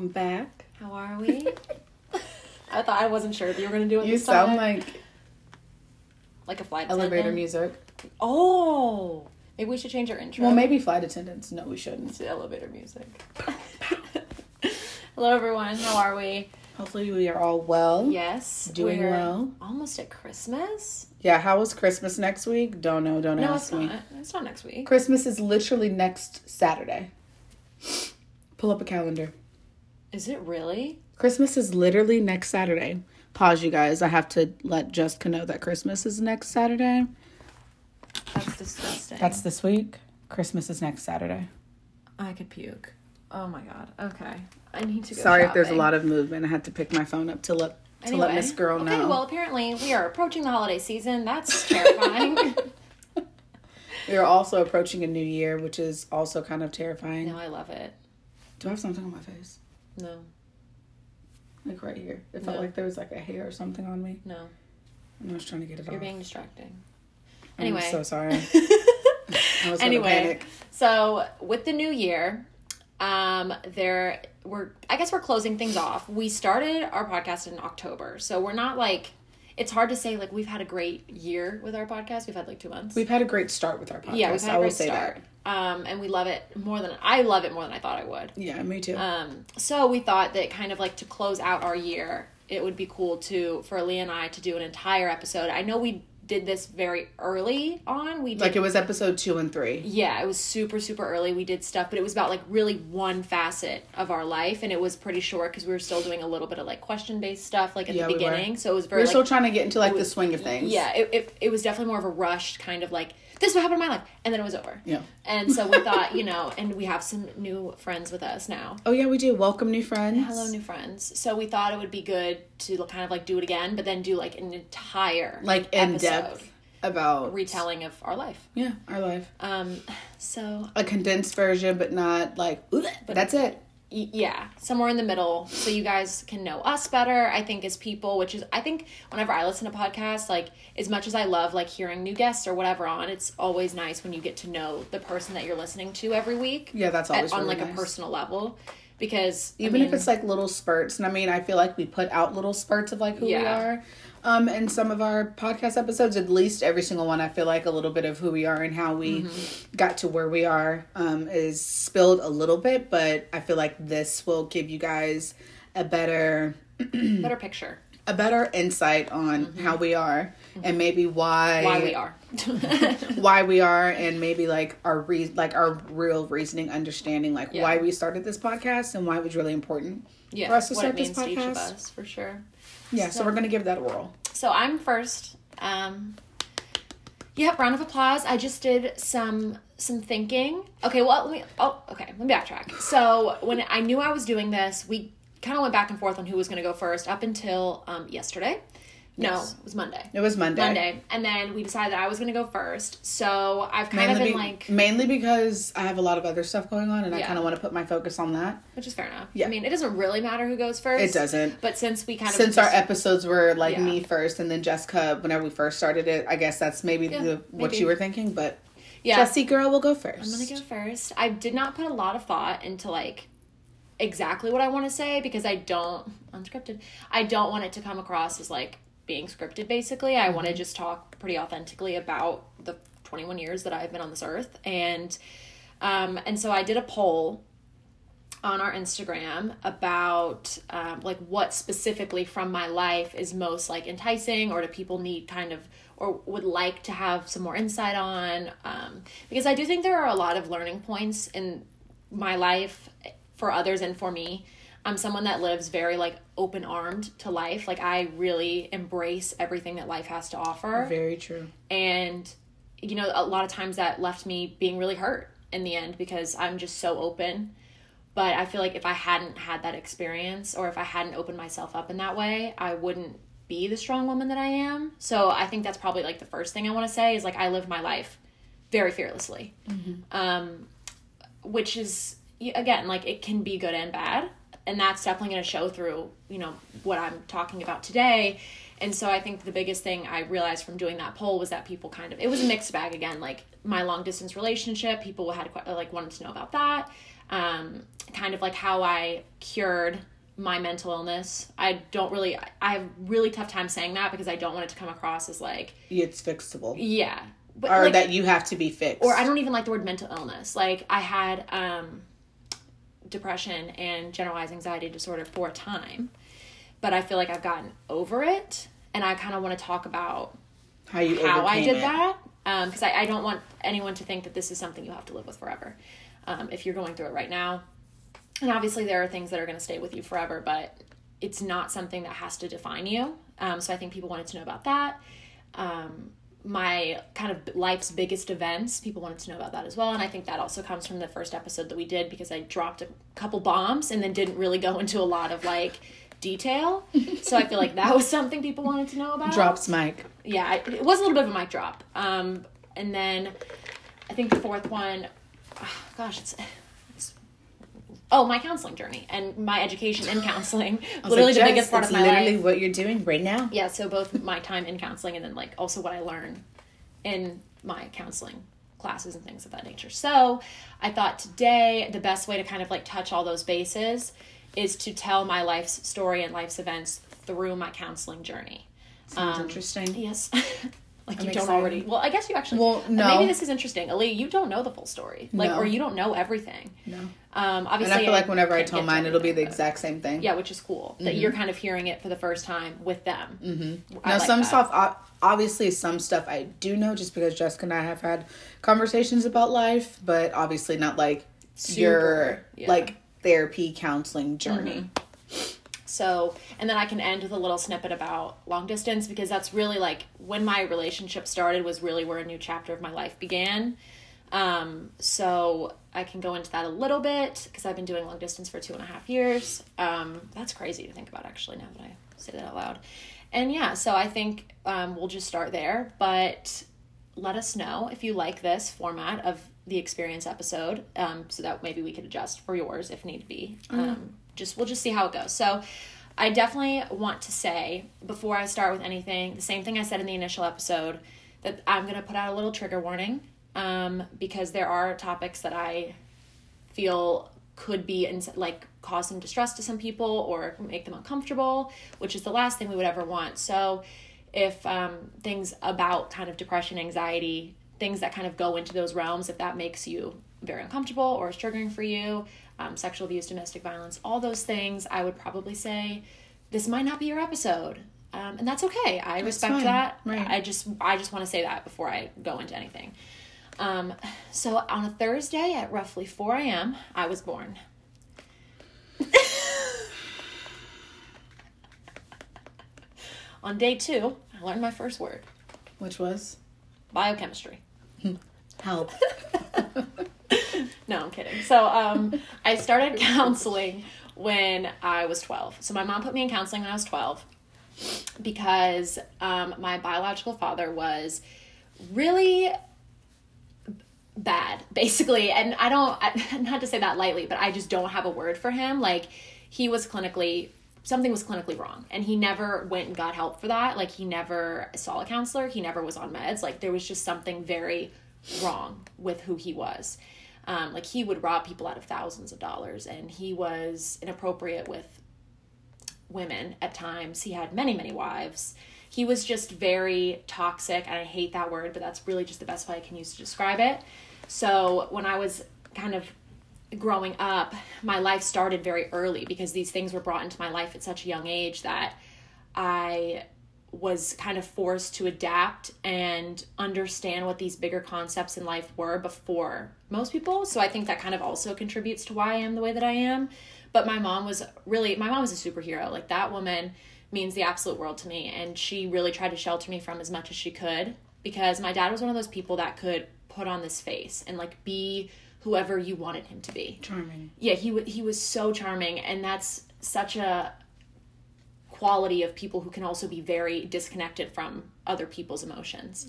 welcome back. How are we? I thought I wasn't sure if you were gonna do it. You this sound time. like like a flight elevator attendant. music. Oh, maybe we should change our intro. Well, maybe flight attendants. No, we shouldn't. to elevator music. Hello, everyone. How are we? Hopefully, we are all well. Yes, Doing we're well. Almost at Christmas. Yeah, how was Christmas next week? Don't know. Don't No, ask it's me. not. It's not next week. Christmas is literally next Saturday. Pull up a calendar. Is it really? Christmas is literally next Saturday. Pause, you guys. I have to let Jessica know that Christmas is next Saturday. That's disgusting. That's this week. Christmas is next Saturday. I could puke. Oh my god. Okay, I need to go. Sorry if there's a lot of movement. I had to pick my phone up to let to let Anyway. Miss Girl okay, know. well, apparently we are approaching the holiday season. That's terrifying. we are also approaching a new year, which is also kind of terrifying. no, I love it. Do I have something on my face? No, Like right here. It felt No. like there was like a hair or something on me. no, And I was trying to get it off. you're off. being distracting. I'm Anyway. so sorry. I was anyway, panic. so with the new year, um, there we're I guess we're closing things off. We started our podcast in October, so we're not like it's hard to say like we've had a great year with our podcast. We've had like two months. We've had a great start with our podcast. yeah, we've had I a will great say start. Um, and we love it more than I love it more than I thought I would. Yeah, me too. Um, so we thought that kind of like to close out our year, it would be cool to for Leah and I to do an entire episode. I know we did this very early on. We did like it was episode two and three. yeah, it was super super early. We did stuff, but it was about like really one facet of our life, and it was pretty short because we were still doing a little bit of like question based stuff like at Yeah, the we beginning. So it was We very were like, still trying to get into like the swing of things. yeah, it, it it was definitely more of a rushed kind of like this is what happened in my life, and then it was over. Yeah. And so we thought, you know, and we have some new friends with us now. Oh yeah, we do. Welcome new friends. Hello, new friends. So we thought it would be good to kind of like do it again, but then do like an entire Like in depth about retelling of our life. Yeah, our life. Um, so A condensed version, but not like. that's it. Yeah, somewhere in the middle, so you guys can know us better. I think as people, which is I think whenever I listen to podcasts, like as much as I love like hearing new guests or whatever on, it's always nice when you get to know the person that you're listening to every week. Yeah, that's at- always on really like a personal level, because I even if it's like little spurts and i mean i feel like we put out little spurts of like who we are um in some of our podcast episodes at least every single one i feel like a little bit of who we are and how we Mm-hmm. got to where we are um is spilled a little bit but i feel like this will give you guys a better better picture a better insight on how we are and maybe why Mm-hmm. why we are. why we are and maybe like our re- like our real reasoning understanding like Yeah. why we started this podcast and why it was really important yeah, for us to start this means to each of podcast. us for sure. Yeah, so, So- we're gonna give that a whirl. So I'm first. Um, yeah, round of applause. I just did some some thinking. Okay, well let me. Oh, okay. Let me backtrack. So when I knew I was doing this, we kind of went back and forth on who was to go first up until um, yesterday. No, Yes. it was Monday. It was Monday. Monday, and then we decided that I was going to go first. So I've kind Mainly, of been be- like, mainly because I have a lot of other stuff going on, and I kind of want to put my focus on that. which is fair enough. Yeah. I mean, it doesn't really matter who goes first. It doesn't. But since we kind of Since our episodes were like Yeah. me first, and then Jessica, whenever we first started it, I guess that's maybe Yeah, the what maybe. you were thinking. But yeah, Jessie girl will go 1st I'm gonna go first. I did not put a lot of thought into like exactly what I want to say because I don't unscripted. I don't want it to come across as like being scripted. Basically, I want to just talk pretty authentically about the 21 years that I've been on this earth, and um, and so I did a poll on our Instagram about um, like what specifically from my life is most like enticing or do people need kind of or would like to have some more insight on um, because I do think there are a lot of learning points in my life for others and for me. I'm someone that lives very like open armed to life. Like I really embrace everything that life has to offer. Very true. and you know a lot of times that left me being really hurt in the end because i'm just so open. But i feel like if i hadn't had that experience or if i hadn't opened myself up in that way i wouldn't be the strong woman that i am. So i think that's probably like the first thing i want to say is like i live my life very fearlessly. Um which is again like it can be good and bad and that's definitely going to show through you know what i'm talking about today and so i think the biggest thing i realized from doing that poll was that people kind of it was a mixed bag again like my long distance relationship people had like wanted to know about that um, kind of like how I cured my mental illness. I don't really, I have really tough time saying that because I don't want it to come across as like, It's fixable. yeah. But Or like, that you have to be fixed. or I don't even like the word mental illness. Like I had um, depression and generalized anxiety disorder for a time, but I feel like I've gotten over it, and I kind of want to talk about how you how I did it. that because I, I don't want anyone to think that this is something you have to live with forever. Um, if you're going through it right now, and obviously there are things that are going to stay with you forever, but it's not something that has to define you. Um, so I think people wanted to know about that. Um, my kind of life's biggest events, people wanted to know about that as well. And I think that also comes from the first episode that we did because I dropped a couple bombs and then didn't really go into a lot of like detail. so I feel like that was something people wanted to know about Drops mic. yeah, it was a little bit of a mic drop. Um, and then I think the fourth one, ah, gosh, it's oh my counseling journey and my education in counseling. literally like, the biggest part of my life. literally life. what you're doing right now. Yeah, so both my time in counseling and then like also what I learn in my counseling classes and things of that nature. So I thought today the best way to kind of like touch all those bases is to tell my life's story and life's events through my counseling journey. Sounds Um, interesting. Yes. like I'm you don't already. Well, I guess you actually. Well, no. Maybe this is interesting, Ali. You don't know the full story, like, No. or you don't know everything. No. Um, obviously, And I feel like whenever I can't tell mine, it'll be the exact same thing. Yeah, which is cool that you're kind of hearing it for the first time with them. Mm-hmm. Now, some stuff, obviously, some stuff I do know just because Jessica and I have had conversations about life, but obviously not like your yeah. like therapy counseling journey. So, and then I can end with a little snippet about long distance because that's really like when my relationship started was really where a new chapter of my life began. Um, so I can go into that a little bit because I've been doing long distance for two and a half years. Um, that's crazy to think about actually now that I say that out loud. And yeah, so I think um, we'll just start there. But let us know if you like this format of the experience episode um, so that maybe we could adjust for yours if need be um, just we'll just see how it goes. So i definitely want to say before i start with anything the same thing i said in the initial episode that i'm going to put out a little trigger warning um, because there are topics that i feel could be like cause some distress to some people or make them uncomfortable which is the last thing we would ever want. So if um, things about kind of depression anxiety things that kind of go into those realms if that makes you very uncomfortable or is triggering for you um, sexual abuse domestic violence all those things i would probably say this might not be your episode. Um, and that's okay. I respect fine. that. Right. i just i just want to say that before i go into anything. Um, so on a thursday at roughly 4 a.m i was born. On day two i learned my first word. Which was? Biochemistry. Help. No, I'm kidding. So, um, I started counseling when I was 12. So, my mom put me in counseling when I was 12 because um, my biological father was really bad, basically. And I don't, I, not to say that lightly, but I just don't have a word for him. Like, he was clinically, something was clinically wrong. And he never went and got help for that. Like, he never saw a counselor, he never was on meds. Like, there was just something very wrong with who he was. Um, like he would rob people out of thousands of dollars, and he was inappropriate with women at times. He had many, many wives. He was just very toxic, and I hate that word, but that's really just the best way I can use to describe it. So when I was kind of growing up, my life started very early because these things were brought into my life at such a young age that I was kind of forced to adapt and understand what these bigger concepts in life were before most people. So I think that kind of also contributes to why I am the way that I am. But my mom was really, my mom was a superhero. Like that woman means the absolute world to me. And she really tried to shelter me from as much as she could because my dad was one of those people that could put on this face and like be whoever you wanted him to be Charming. yeah he w- he was so charming and that's such a quality of people who can also be very disconnected from other people's emotions.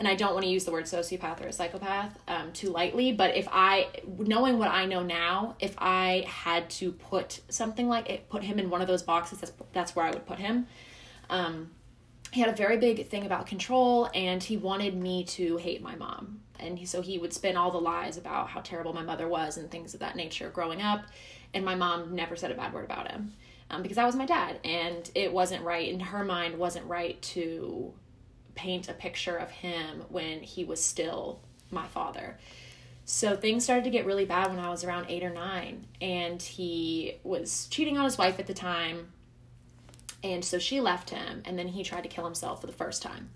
And i don't want to use the word sociopath or a psychopath um, too lightly but if i knowing what i know now if i had to put something like it put him in one of those boxes that's, that's where i would put him. Um, he had a very big thing about control and he wanted me to hate my mom. And he, so he would spin all the lies about how terrible my mother was and things of that nature growing up and my mom never said a bad word about him um, because that was my dad and it wasn't right in her mind wasn't right to paint a picture of him when he was still my father so things started to get really bad when i was around eight or nine and he was cheating on his wife at the time and so she left him, and then he tried to kill himself for the first time.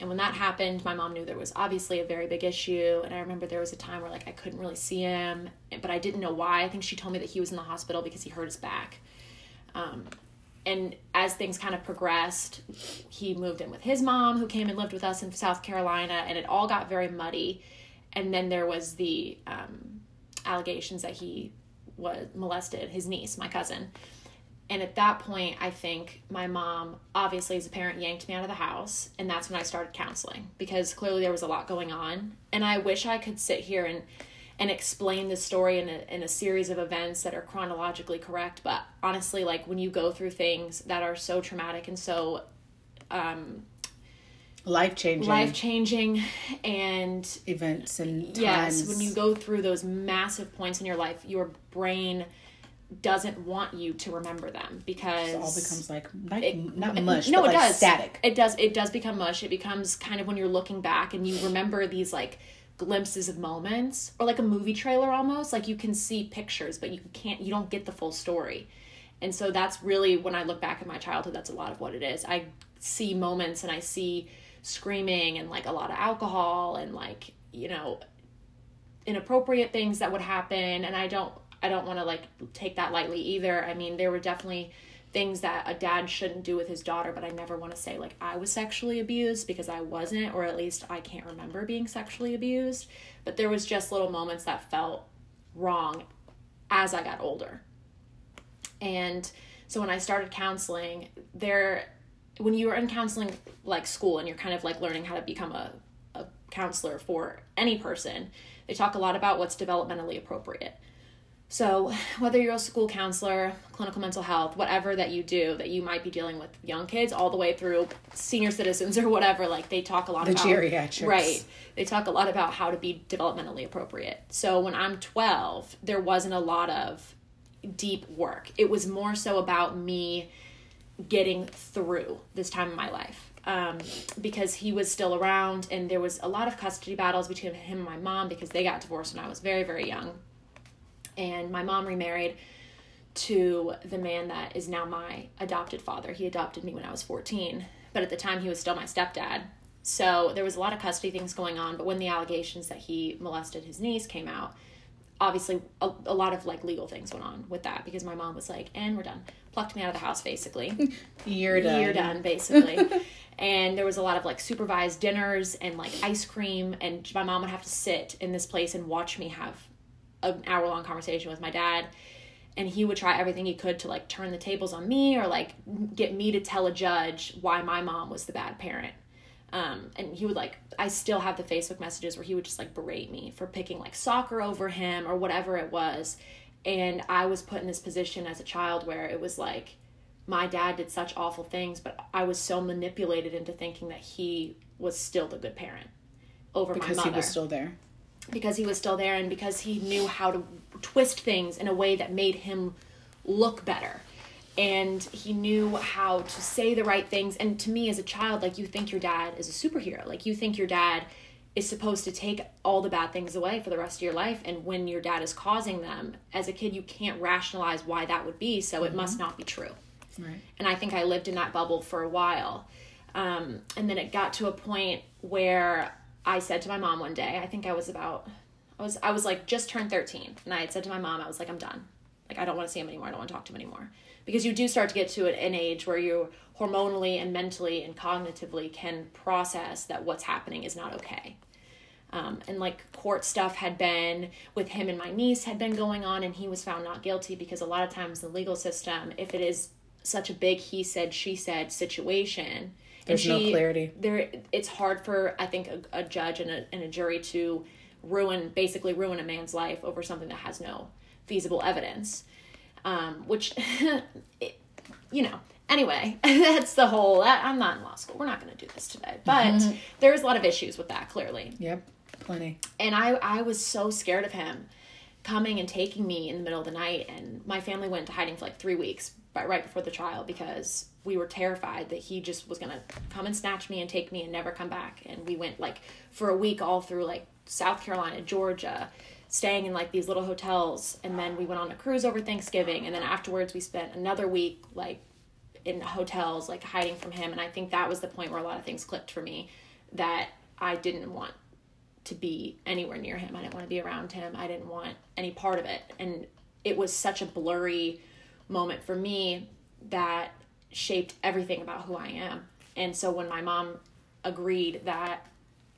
And when that happened, my mom knew there was obviously a very big issue. And I remember there was a time where like I couldn't really see him, but I didn't know why. I think she told me that he was in the hospital because he hurt his back. Um, and as things kind of progressed, he moved in with his mom, who came and lived with us in South Carolina, and it all got very muddy. And then there was the um, allegations that he was molested his niece, my cousin. And at that point, I think my mom, obviously as a parent, yanked me out of the house. And that's when I started counseling because clearly there was a lot going on. And I wish I could sit here and and explain the story in a, in a series of events that are chronologically correct. But honestly, like when you go through things that are so traumatic and so um, life changing, life changing, and events and times. yes, when you go through those massive points in your life, your brain doesn't want you to remember them because it all becomes like not, it, not mush. No, but it like does. static. It does. It does become mush. It becomes kind of when you're looking back and you remember these like glimpses of moments or like a movie trailer almost. Like you can see pictures, but you can't. You don't get the full story. And so that's really when I look back at my childhood. That's a lot of what it is. I see moments and I see screaming and like a lot of alcohol and like you know inappropriate things that would happen and I don't I don't want to like take that lightly either. I mean, there were definitely things that a dad shouldn't do with his daughter, but I never want to say like I was sexually abused because I wasn't, or at least I can't remember being sexually abused. But there was just little moments that felt wrong as I got older. And so when I started counseling, there when you are in counseling like school and you're kind of like learning how to become a, a counselor for any person, they talk a lot about what's developmentally appropriate. So, whether you're a school counselor, clinical mental health, whatever that you do, that you might be dealing with young kids all the way through senior citizens or whatever, like they talk a lot the about geriatrics. Right. They talk a lot about how to be developmentally appropriate. So, when I'm 12, there wasn't a lot of deep work. It was more so about me getting through this time in my life. Um, because he was still around and there was a lot of custody battles between him and my mom because they got divorced when I was very, very young and my mom remarried to the man that is now my adopted father. He adopted me when I was 14, but at the time he was still my stepdad. So there was a lot of custody things going on, but when the allegations that he molested his niece came out, obviously a, a lot of like legal things went on with that because my mom was like, "And we're done." Plucked me out of the house basically. You're done. You're done basically. and there was a lot of like supervised dinners and like ice cream and my mom would have to sit in this place and watch me have an hour long conversation with my dad and he would try everything he could to like turn the tables on me or like get me to tell a judge why my mom was the bad parent. Um, and he would like i still have the facebook messages where he would just like berate me for picking like soccer over him or whatever it was. And i was put in this position as a child where it was like my dad did such awful things but i was so manipulated into thinking that he was still the good parent over because my mother Because he was still there. Because he was still there and because he knew how to twist things in a way that made him look better. And he knew how to say the right things. And to me as a child like you think your dad is a superhero. Like you think your dad is supposed to take all the bad things away for the rest of your life. And when your dad is causing them as a kid you can't rationalize why that would be. So it must not be true. Right. and I think I lived in that bubble for a while. Um, and then it got to a point where I said to my mom one day, I think I was about, I was, I was like just turned 13. And I had said to my mom, I was like, I'm done. Like, I don't want to see him anymore. I don't want to talk to him anymore. Because you do start to get to an, age where you hormonally and mentally and cognitively can process that what's happening is not okay. Um, and like court stuff had been with him and my niece had been going on and he was found not guilty because a lot of times the legal system if it is such a big he said she said situation There's no clarity. there it's hard for i think a, a judge and a, and a jury to ruin basically ruin a man's life over something that has no feasible evidence um, which it, you know Anyway, that's the whole. I'm not in law school. We're not going to do this today. But mm-hmm. there's a lot of issues with that, clearly. Yep, plenty. And I, I was so scared of him coming and taking me in the middle of the night. And my family went into hiding for like three weeks, right before the trial, because we were terrified that he just was to come and snatch me and take me and never come back. And we went like for a week all through like South Carolina, Georgia, staying in like these little hotels. And then we went on a cruise over Thanksgiving. And then afterwards, we spent another week like in hotels, like hiding from him. And I think that was the point where a lot of things clicked for me that I didn't want to be anywhere near him. I didn't want to be around him. I didn't want any part of it. And it was such a blurry moment for me that shaped everything about who I am. And so when my mom agreed that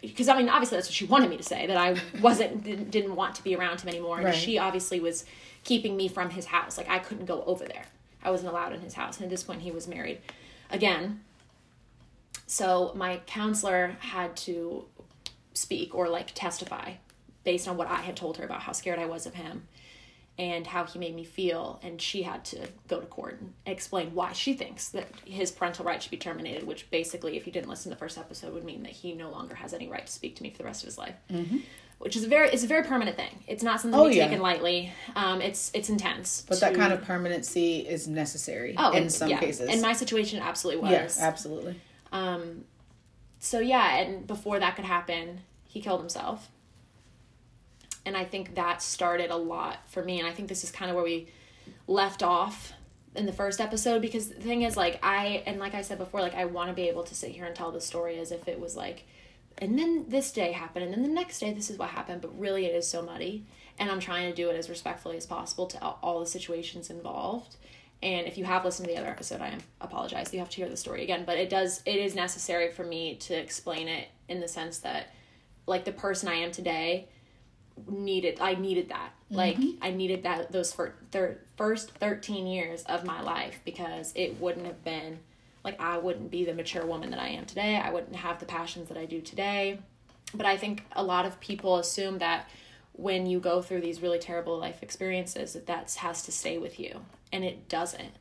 because I mean obviously that's what she wanted me to say that I wasn't didn't want to be around him anymore and right. she obviously was keeping me from his house like I couldn't go over there I wasn't allowed in his house. And at this point, he was married again. So my counselor had to speak or like testify based on what I had told her about how scared I was of him and how he made me feel. And she had to go to court and explain why she thinks that his parental right should be terminated, which basically, if you didn't listen to the first episode, would mean that he no longer has any right to speak to me for the rest of his life. Mm-hmm which is a very it's a very permanent thing. It's not something oh, to be yeah. taken lightly. Um, it's it's intense. But to, that kind of permanency is necessary oh, in some yeah. cases. In my situation, absolutely was. Yes, yeah, absolutely. Um, so yeah, and before that could happen, he killed himself. And I think that started a lot for me. And I think this is kind of where we left off in the first episode because the thing is like I and like I said before, like I want to be able to sit here and tell the story as if it was like and then this day happened and then the next day this is what happened but really it is so muddy and i'm trying to do it as respectfully as possible to all the situations involved and if you have listened to the other episode i apologize you have to hear the story again but it does it is necessary for me to explain it in the sense that like the person i am today needed i needed that mm-hmm. like i needed that those for thir- first 13 years of my life because it wouldn't have been like I wouldn't be the mature woman that I am today. I wouldn't have the passions that I do today. But I think a lot of people assume that when you go through these really terrible life experiences that that has to stay with you and it doesn't.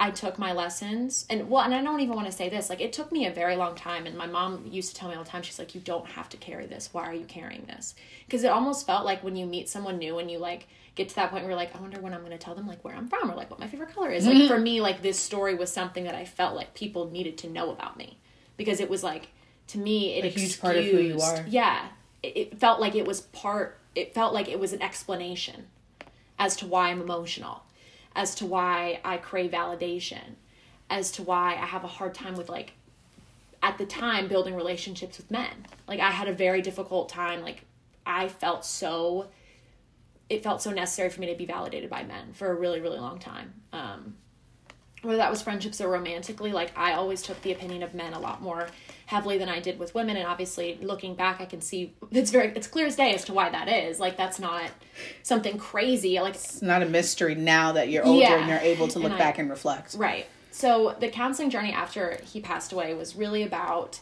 I took my lessons and well and I don't even want to say this like it took me a very long time and my mom used to tell me all the time she's like you don't have to carry this why are you carrying this because it almost felt like when you meet someone new and you like get to that point where you're like, I wonder when I'm going to tell them like where I'm from or like what my favorite color is. Like mm-hmm. for me, like this story was something that I felt like people needed to know about me because it was like to me it a excused, huge part of who you are. Yeah, it, it felt like it was part. It felt like it was an explanation as to why I'm emotional, as to why I crave validation, as to why I have a hard time with like at the time building relationships with men. Like I had a very difficult time like I felt so it felt so necessary for me to be validated by men for a really really long time um, whether that was friendships or romantically like i always took the opinion of men a lot more heavily than i did with women and obviously looking back i can see it's very it's clear as day as to why that is. Like that's not something crazy like it's not a mystery now that you're older yeah, and you're able to look and back I, and reflect. Right. So the counseling journey after he passed away was really about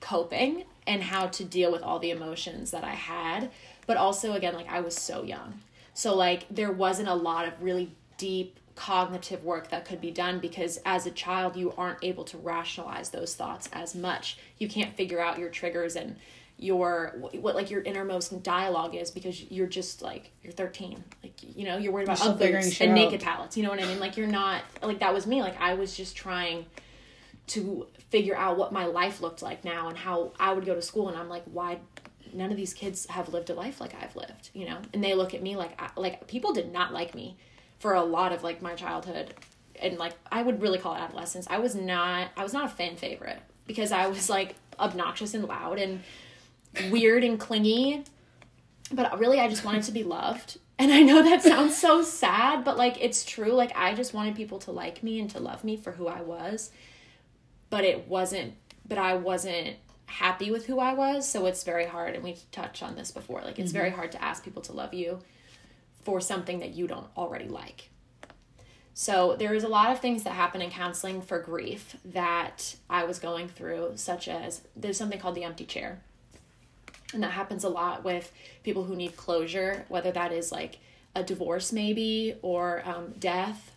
coping and how to deal with all the emotions that i had but also again like I was so young. So like there wasn't a lot of really deep cognitive work that could be done because as a child you aren't able to rationalize those thoughts as much. You can't figure out your triggers and your what like your innermost dialogue is because you're just like you're 13 like you know you're worried about you're and naked palettes you know what i mean? Like you're not like that was me. Like i was just trying to figure out what my life looked like now and how i would go to school and i'm like why none of these kids have lived a life like I've lived, you know? And they look at me like like people did not like me for a lot of like my childhood and like I would really call it adolescence. I was not I was not a fan favorite because I was like obnoxious and loud and weird and clingy. But really I just wanted to be loved. And I know that sounds so sad, but like it's true. Like I just wanted people to like me and to love me for who I was. But it wasn't but I wasn't happy with who I was. So it's very hard. And we've touched on this before. Like, it's mm-hmm. very hard to ask people to love you for something that you don't already like. So there is a lot of things that happen in counseling for grief that I was going through, such as there's something called the empty chair. And that happens a lot with people who need closure, whether that is like a divorce, maybe, or um, death.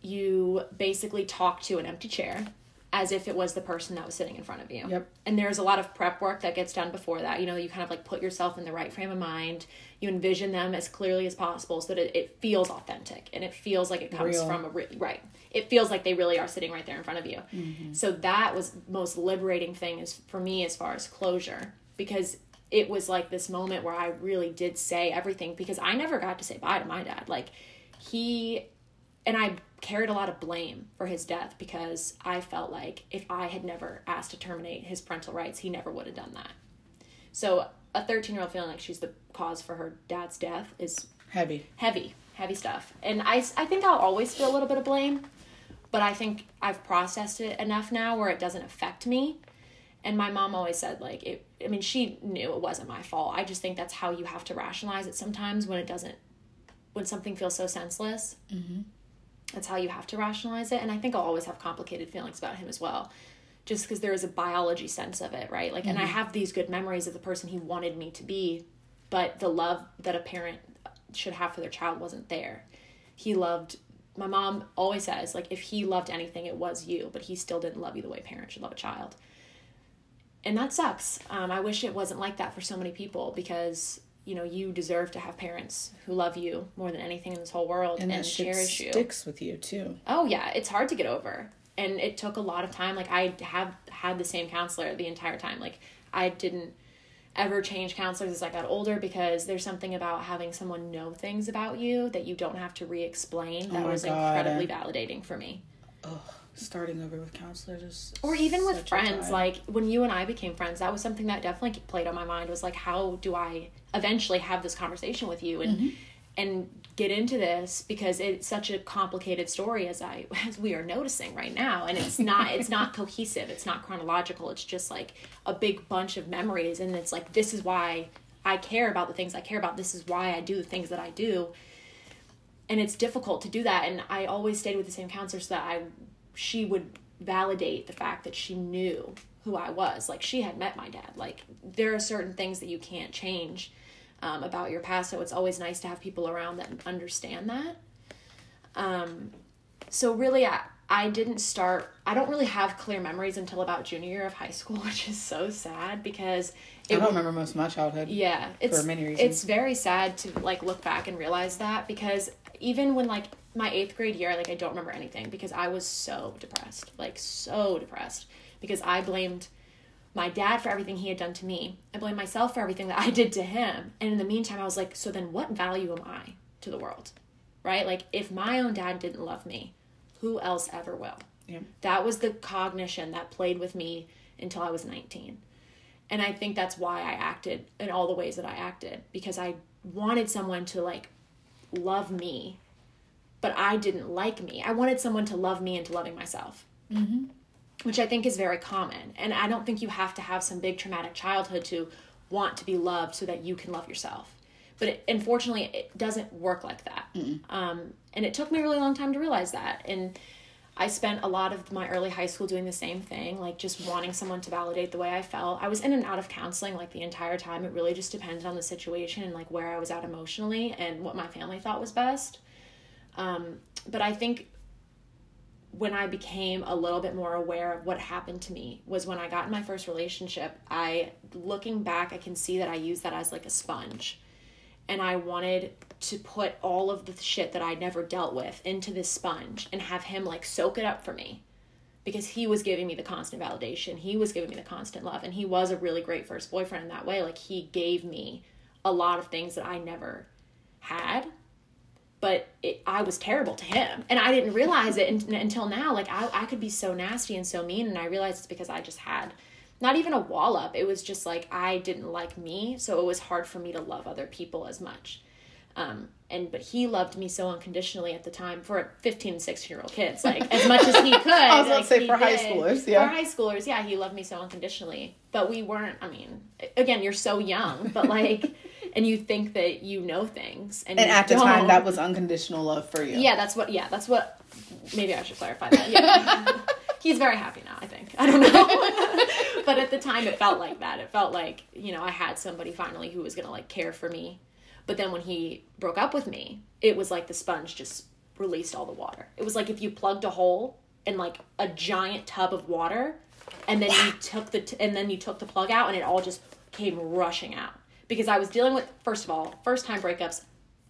you basically talk to an empty chair as if it was the person that was sitting in front of you. Yep. And there's a lot of prep work that gets done before that. You know, you kind of like put yourself in the right frame of mind. You envision them as clearly as possible so that it, it feels authentic and it feels like it comes Real. from a re- right. It feels like they really are sitting right there in front of you. Mm-hmm. So that was most liberating thing is for me as far as closure because it was like this moment where I really did say everything because I never got to say bye to my dad. Like he and I carried a lot of blame for his death because I felt like if I had never asked to terminate his parental rights, he never would have done that. So a 13 year old feeling like she's the cause for her dad's death is Heavy. heavy, heavy stuff. And I, I think I'll always feel a little bit of blame, but I think I've processed it enough now where it doesn't affect me. And my mom always said, like, it, I mean, she knew it wasn't my fault. I just think that's how you have to rationalize it sometimes when it doesn't, when something feels so senseless. Mm-hmm. That's how you have to rationalize it. And I think I'll always have complicated feelings about him as well. Just because there is a biology sense of it, right? Like, and I have these good memories of the person he wanted me to be, but the love that a parent should have for their child wasn't there. He loved my mom always says like if he loved anything it was you, but he still didn't love you the way parents should love a child. And that sucks. Um, I wish it wasn't like that for so many people because you know you deserve to have parents who love you more than anything in this whole world And, and, cherish you. sticks with you too. Oh yeah, it's hard to get over. And it took a lot of time. Like I have had the same counselor the entire time. Like I didn't ever change counselors as I got older because there's something about having someone know things about you that you don't have to re-explain that Oh was God. incredibly validating for me. Starting over with counselors is Or even with such a friends, like when you and I became friends, that was something that definitely played on my mind was like how do I eventually have this conversation with you and Mm-hmm. and get into this? Because it's such a complicated story as I as we are noticing right now and it's not it's not cohesive it's not chronological it's just like a big bunch of memories and it's like this is why I care about the things I care about this is why I do the things that I do. And it's difficult to do that and I always stayed with the same counselor so that I she would validate the fact that she knew who I was like she had met my dad like there are certain things that you can't change um, about your past. So it's always nice to have people around that understand that. Um, so really, I, I didn't start. I don't really have clear memories until about junior year of high school, which is so sad because I don't remember most of my childhood. yeah, it's for many reasons. it's very sad to like look back and realize that because even when like my eighth grade year, like I don't remember anything because I was so depressed, like so depressed because I blamed my dad for everything he had done to me. I blamed myself for everything that I did to him. And in the meantime, I was like, so then what value am I to the world? Right? Like if my own dad didn't love me, who else ever will? Yeah. That was the cognition that played with me until I was 19. And I think that's why I acted in all the ways that I acted because I wanted someone to like love me, but I didn't like me. I wanted someone to love me into loving myself. Mm-hmm. Which I think is very common. And I don't think you have to have some big traumatic childhood to want to be loved so that you can love yourself. But it, unfortunately, it doesn't work like that. Um, and it took me a really long time to realize that. And I spent a lot of my early high school doing the same thing, like just wanting someone to validate the way I felt. I was in and out of counseling like the entire time. It really just depended on the situation and like where I was at emotionally and what my family thought was best. Um, but I think when I became a little bit more aware of what happened to me was when I got in my first relationship. I, looking back, I can see that I used that as like a sponge. And I wanted to put all of the shit that I never dealt with into this sponge and have him like soak it up for me because he was giving me the constant validation. He was giving me the constant love. And he was a really great first boyfriend in that way. Like, he gave me a lot of things that I never had but it, I was terrible to him, and I didn't realize it un- until now. Like I, I could be so nasty and so mean, and I realized it's because I just had not even a wall up. It was just like I didn't like me, so it was hard for me to love other people as much. Um, and but he loved me so unconditionally at the time for 15 16 year old kids, like as much as he could. I was to like, say for high did. schoolers, yeah. For high schoolers, yeah, he loved me so unconditionally. But we weren't. I mean, again, you're so young, but like, and you think that you know things, and, And at the time, don't. that was unconditional love for you. Yeah, that's what. Yeah, that's what. Maybe I should clarify that. Yeah, he's very happy now. I think. I don't know, but at the time, it felt like that. It felt like you know I had somebody finally who was gonna like care for me. But then when he broke up with me, it was like the sponge just released all the water. It was like if you plugged a hole in like a giant tub of water and then you took the t- and then you took the plug out and it all just came rushing out because I was dealing with first of all, first time breakups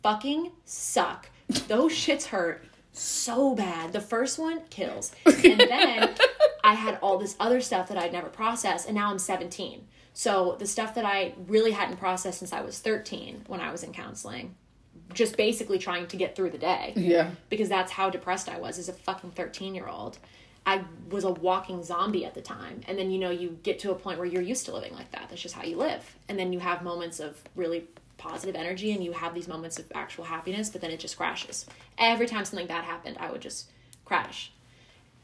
fucking suck. Those shits hurt so bad. The first one kills. And then I had all this other stuff that I'd never processed and now I'm 17. So the stuff that I really hadn't processed since I was 13 when I was in counseling, just basically trying to get through the day Yeah. because that's how depressed I was as a fucking 13 year old. I was a walking zombie at the time. And then, you know, you get to a point where you're used to living like that. That's just how you live. And then you have moments of really positive energy and you have these moments of actual happiness, but then it just crashes. Every time something bad happened, I would just crash.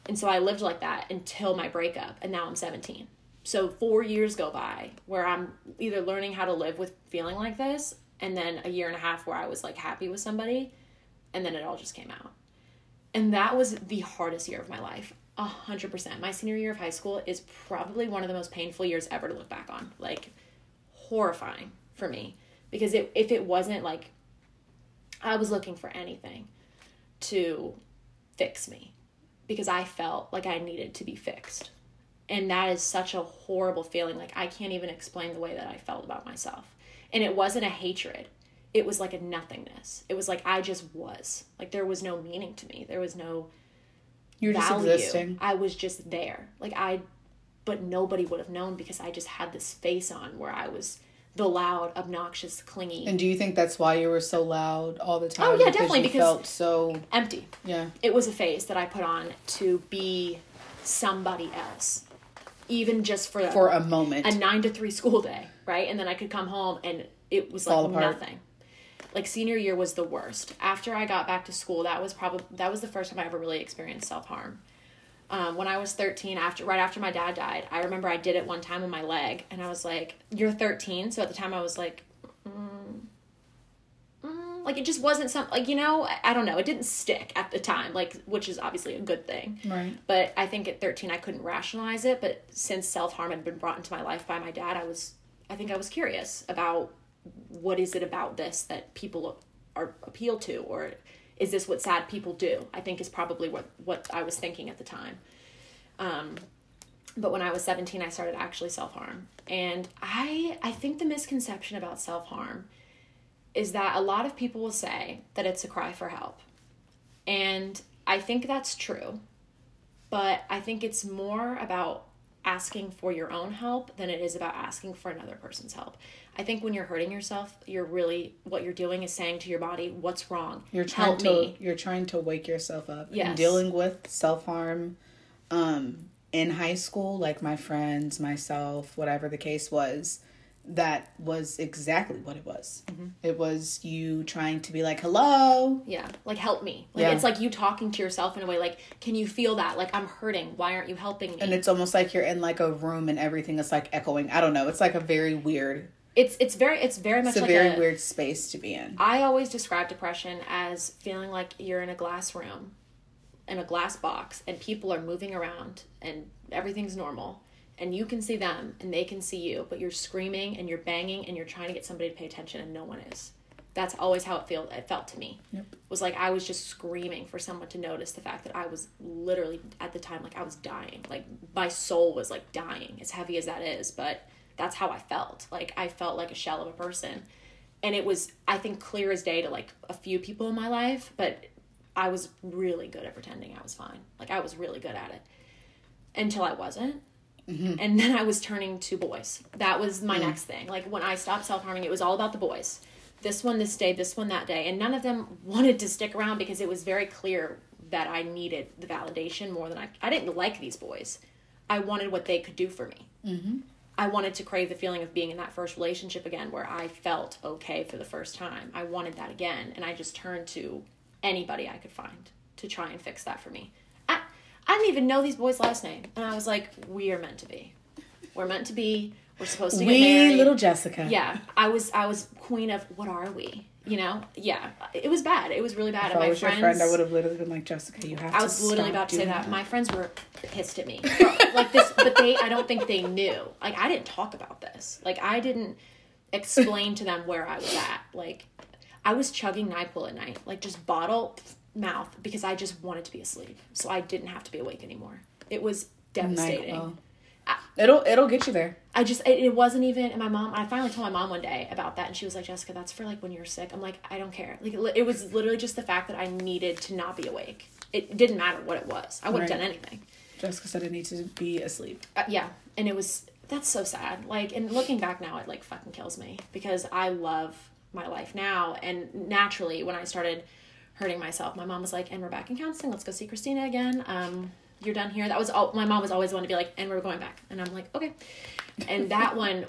And so I lived like that until my breakup. And now I'm 17. So four years go by where I'm either learning how to live with feeling like this, and then a year and a half where I was like happy with somebody, and then it all just came out. And that was the hardest year of my life. A hundred percent. My senior year of high school is probably one of the most painful years ever to look back on. Like horrifying for me. Because it, if it wasn't like I was looking for anything to fix me. Because I felt like I needed to be fixed. And that is such a horrible feeling. Like I can't even explain the way that I felt about myself. And it wasn't a hatred. It was like a nothingness. It was like I just was. Like there was no meaning to me. There was no You're just value. existing. I was just there. Like I but nobody would have known because I just had this face on where I was the loud, obnoxious, clingy, And do you think that's why you were so loud all the oh, time? Oh, yeah, definitely, You because- felt so empty. yeah. It was a face that I put on to be somebody else. Even just for For a moment. a nine to three school day, right? And then I could come home and it was like apart. nothing. Like senior year was the worst. After I got back to school, that was probably that was the first time I ever really experienced self harm. Um, when I was thirteen, after right after my dad died, I remember I did it one time on my leg, and I was like, "You're 13." So at the time, I was like, mm, mm, like it just wasn't some like you know I, I don't know. It didn't stick at the time, like which is obviously a good thing. Right. But I think at 13 I couldn't rationalize it, but since self-harm had been brought into my life by my dad, I was I think I was curious about what is it about this that people are appeal to or is this what sad people do? I think is probably what what I was thinking at the time. Um but when I was 17 I started actually self-harm. And I I think the misconception about self-harm is that a lot of people will say that it's a cry for help. And I think that's true but I think it's more about asking for your own help than it is about asking for another person's help. I think when you're hurting yourself, you're really what you're doing is saying to your body, "What's wrong? You're trying help to me." you're trying to wake yourself up. Yes. And dealing with self harm um in high school, like my friends, myself, whatever the case was, that was exactly what it was. Mm-hmm. It was you trying to be like, Hello. Yeah, like help me. Like Yeah. it's like you talking to yourself in a way like, "Can you feel that? Like I'm hurting. Why aren't you helping me?" And it's almost like you're in like a room and everything is like echoing. I don't know. It's like a very weird it's it's very it's very much it's a like very a, weird space to be in. I always describe depression as feeling like you're in a glass room, in a glass box, and people are moving around and everything's normal. And you can see them and they can see you, but you're screaming and you're banging and you're trying to get somebody to pay attention and no one is. That's always how it felt it felt to me. Yep. Was like I was just screaming for someone to notice the fact that I was literally at the time like I was dying. Like my soul was like dying, as heavy as that is, but that's how I felt. Like I felt like a shell of a person and it was i think clear as day to like a few people in my life but i was really good at pretending i was fine like i was really good at it until i wasn't Mm-hmm. and then i was turning to boys. That was my mm. next thing. Like when i stopped self-harming it was all about the boys. This one this day this one that day. And none of them wanted to stick around because it was very clear that i needed the validation more than i i didn't like these boys. I wanted what they could do for me. Mm-hmm. I wanted to crave the feeling of being in that first relationship again where I felt okay for the first time. I wanted that again. And I just turned to anybody I could find to try and fix that for me. I, I didn't even know these boys' last name. And I was like, we are meant to be. We're meant to be. We're supposed to get We married. little Jessica. yeah. I was I was queen of what are we? You know? Yeah. It was bad. It was really bad. If and I my was friends your friend, I would have literally been like, Jessica, you have to I was literally about to say doing that. My friends were pissed at me. like this, but they, I don't think they knew. Like, I didn't talk about this. Like, I didn't explain to them where I was at. Like, I was chugging NyQuil at night. Like, just bottle, mouth because I just wanted to be asleep. So I didn't have to be awake anymore. It was devastating. NyQuil. It'll it'll get you there. I just it, it wasn't even and my mom I finally told my mom one day about that and she was like Jessica that's for like when you're sick I'm like I don't care like it, it was literally just the fact that I needed to not be awake it didn't matter what it was I wouldn't have Right. done anything Jessica said I need to be asleep. uh, yeah and it was that's so sad like and looking back now it like fucking kills me because I love my life now and naturally when I started hurting myself. My mom was like and we're back in counseling. Let's go see Christina again. Um you're done here. That was all my mom was always one to be like and we're going back. And I'm like okay. And that one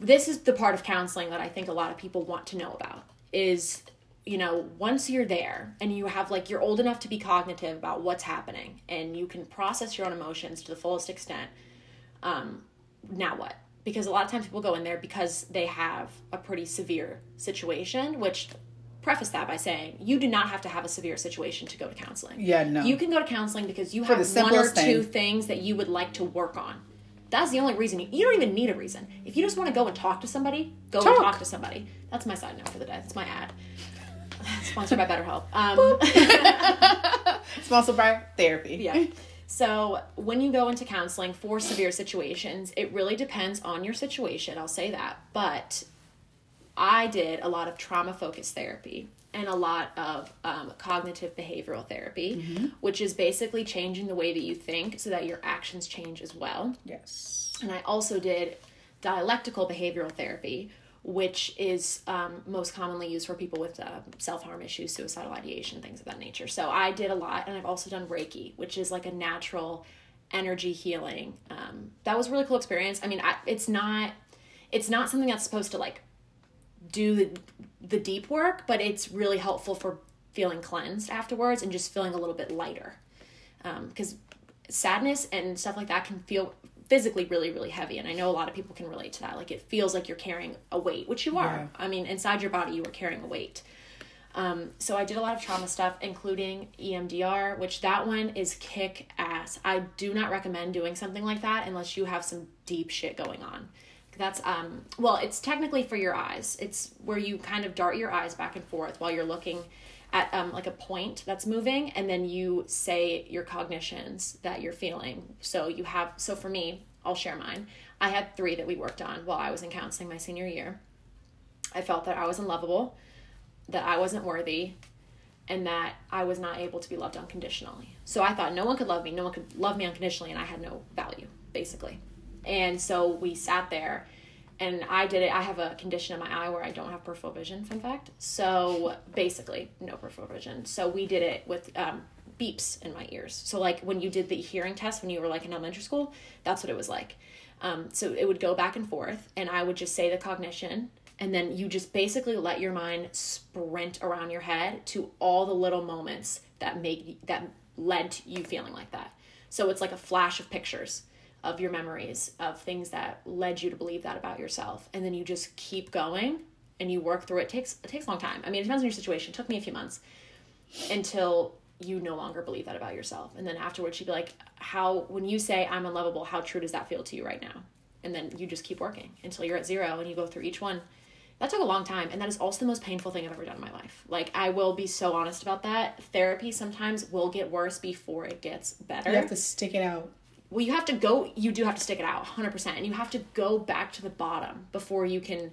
this is the part of counseling that I think a lot of people want to know about is you know once you're there and you have like you're old enough to be cognitive about what's happening and you can process your own emotions to the fullest extent um now what? Because a lot of times people go in there because they have a pretty severe situation which preface that by saying you do not have to have a severe situation to go to counseling Yeah, no. you can go to counseling because you For have one or simplest two things that you would like to work on that's the only reason you, you don't even need a reason if you just want to go and talk to somebody go and Talk. talk to somebody that's my side note for the day that's my ad sponsored by betterhelp um, Sponsored by therapy. yeah. So when you go into counseling for severe situations, it really depends on your situation. I'll say that. But I did a lot of trauma focused therapy and a lot of um, cognitive behavioral therapy, which is basically changing the way that you think so that your actions change as well. Yes. And I also did dialectical behavioral therapy, which is um, most commonly used for people with uh, self harm issues, suicidal ideation, things of that nature. So I did a lot, and I've also done Reiki, which is like a natural energy healing. Um, that was a really cool experience. I mean, I, it's not it's not something that's supposed to like do the, the deep work, but it's really helpful for feeling cleansed afterwards and just feeling a little bit lighter. Because sadness and stuff like that can feel physically really, really heavy. And I know a lot of people can relate to that. Like it feels like you're carrying a weight, which you are. Yeah. I mean, inside your body, you are carrying a weight. Um, so I did a lot of trauma stuff, including EMDR, which that one is kick ass. I do not recommend doing something like that unless you have some deep shit going on. That's um well, it's technically for your eyes. It's where you kind of dart your eyes back and forth while you're looking at um like a point that's moving and then you say your cognitions that you're feeling. So you have so for me, I'll share mine. I had 3 that we worked on while I was in counseling my senior year. I felt that I was unlovable, that I wasn't worthy, and that I was not able to be loved unconditionally. So I thought no one could love me, no one could love me unconditionally, and I had no value, basically. And so we sat there, and I did it. I have a condition in my eye where I don't have peripheral vision, fun fact. So basically, no peripheral vision. So we did it with um, beeps in my ears. So, like when you did the hearing test when you were like in elementary school, that's what it was like. Um, so it would go back and forth, and I would just say the cognition, and then you just basically let your mind sprint around your head to all the little moments that make that led to you feeling like that. So it's like a flash of pictures of your memories of things that led you to believe that about yourself, and then you just keep going and you work through it. it takes it takes a long time. I mean, it depends on your situation. It took me a few months until you no longer believe that about yourself. And then afterwards, you'd be like, how, when you say I'm unlovable, how true does that feel to you right now? And then you just keep working until you're at zero and you go through each one. That took a long time. And that is also the most painful thing I've ever done in my life. Like, I will be so honest about that. Therapy sometimes will get worse before it gets better You have to stick it out. Well you have to go you do have to stick it out 100% and you have to go back to the bottom before you can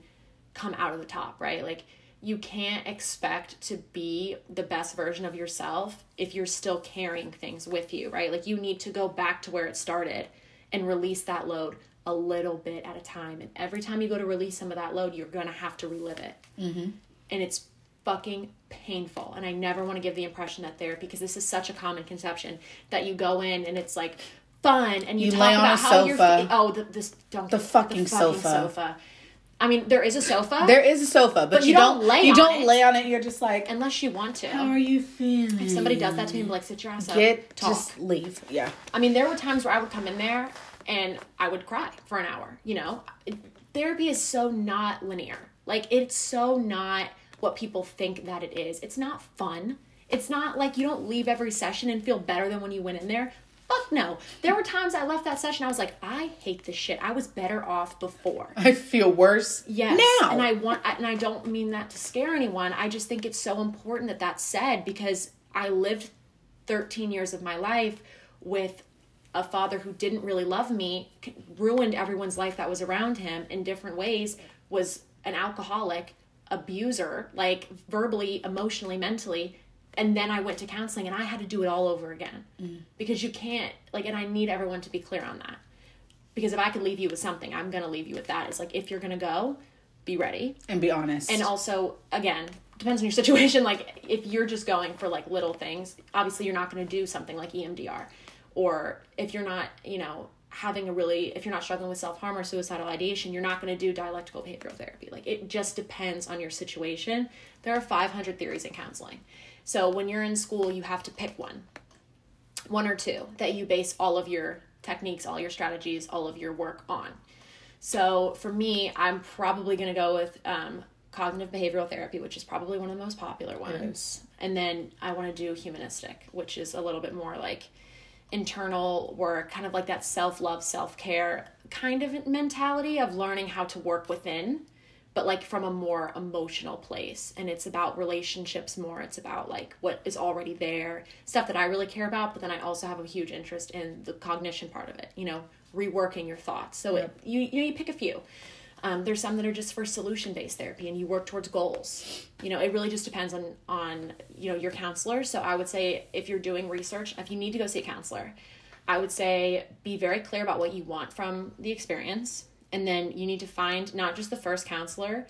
come out of the top right? Like you can't expect to be the best version of yourself if you're still carrying things with you right? Like you need to go back to where it started and release that load a little bit at a time. And every time you go to release some of that load you're going to have to relive it. Mm-hmm. And it's fucking painful. And i never want to give the impression that therapy because this is such a common conception that you go in and it's like fun and you, You talk lay on about a how you're sofa. oh the, this don't The fucking sofa. sofa i mean there is a sofa There is a sofa, but, you you, don't lay you on don't it. lay on it. You're just like, unless you want to how are you feeling? if somebody does that to me I'm like sit your ass up Get talk just leave. Yeah. I mean, there were times where I would come in there and I would cry for an hour. You know, therapy is so not linear. Like, it's so not what people think that it is. It's not fun. It's not like you don't leave every session and feel better than when you went in there. Fuck no. There were times I left that session, I was like, I hate this shit. I was better off before. I feel worse Yes. now. And I want, and I don't mean that to scare anyone. I just think it's so important that that's said because I lived 13 years of my life with a father who didn't really love me, ruined everyone's life that was around him in different ways, was an alcoholic, abuser, like verbally, emotionally, mentally. And then I went to counseling and I had to do it all over again. Mm. Because you can't, like, and I need everyone to be clear on that. Because if I could leave you with something, I'm to leave you with that. It's like, if you're to go, be ready. And be honest. And also, again, depends on your situation. Like, if you're just going for like little things, obviously you're not to do something like EMDR or if you're not you know having a really if you're not struggling with self-harm or suicidal ideation you're not going to do dialectical behavioral therapy like it just depends on your situation there are 500 theories in counseling so when you're in school you have to pick one. One or two that you base all of your techniques all your strategies all of your work on. So for me i'm probably going to go with um, cognitive behavioral therapy which is probably one of the most popular ones. And then i want to do humanistic which is a little bit more like internal work, kind of like that self love, self care kind of mentality of learning how to work within, but like from a more emotional place. And it's about relationships more. It's about like what is already there, stuff that I really care about. But then I also have a huge interest in the cognition part of it, you know, reworking your thoughts. So it, you, you, you pick a few. Um, there's some that are just for solution based therapy, and you work towards goals. You know, it really just depends on on you know your counselor. So I would say if you're doing research, if you need to go see a counselor, I would say be very clear about what you want from the experience, and then you need to find not just the first counselor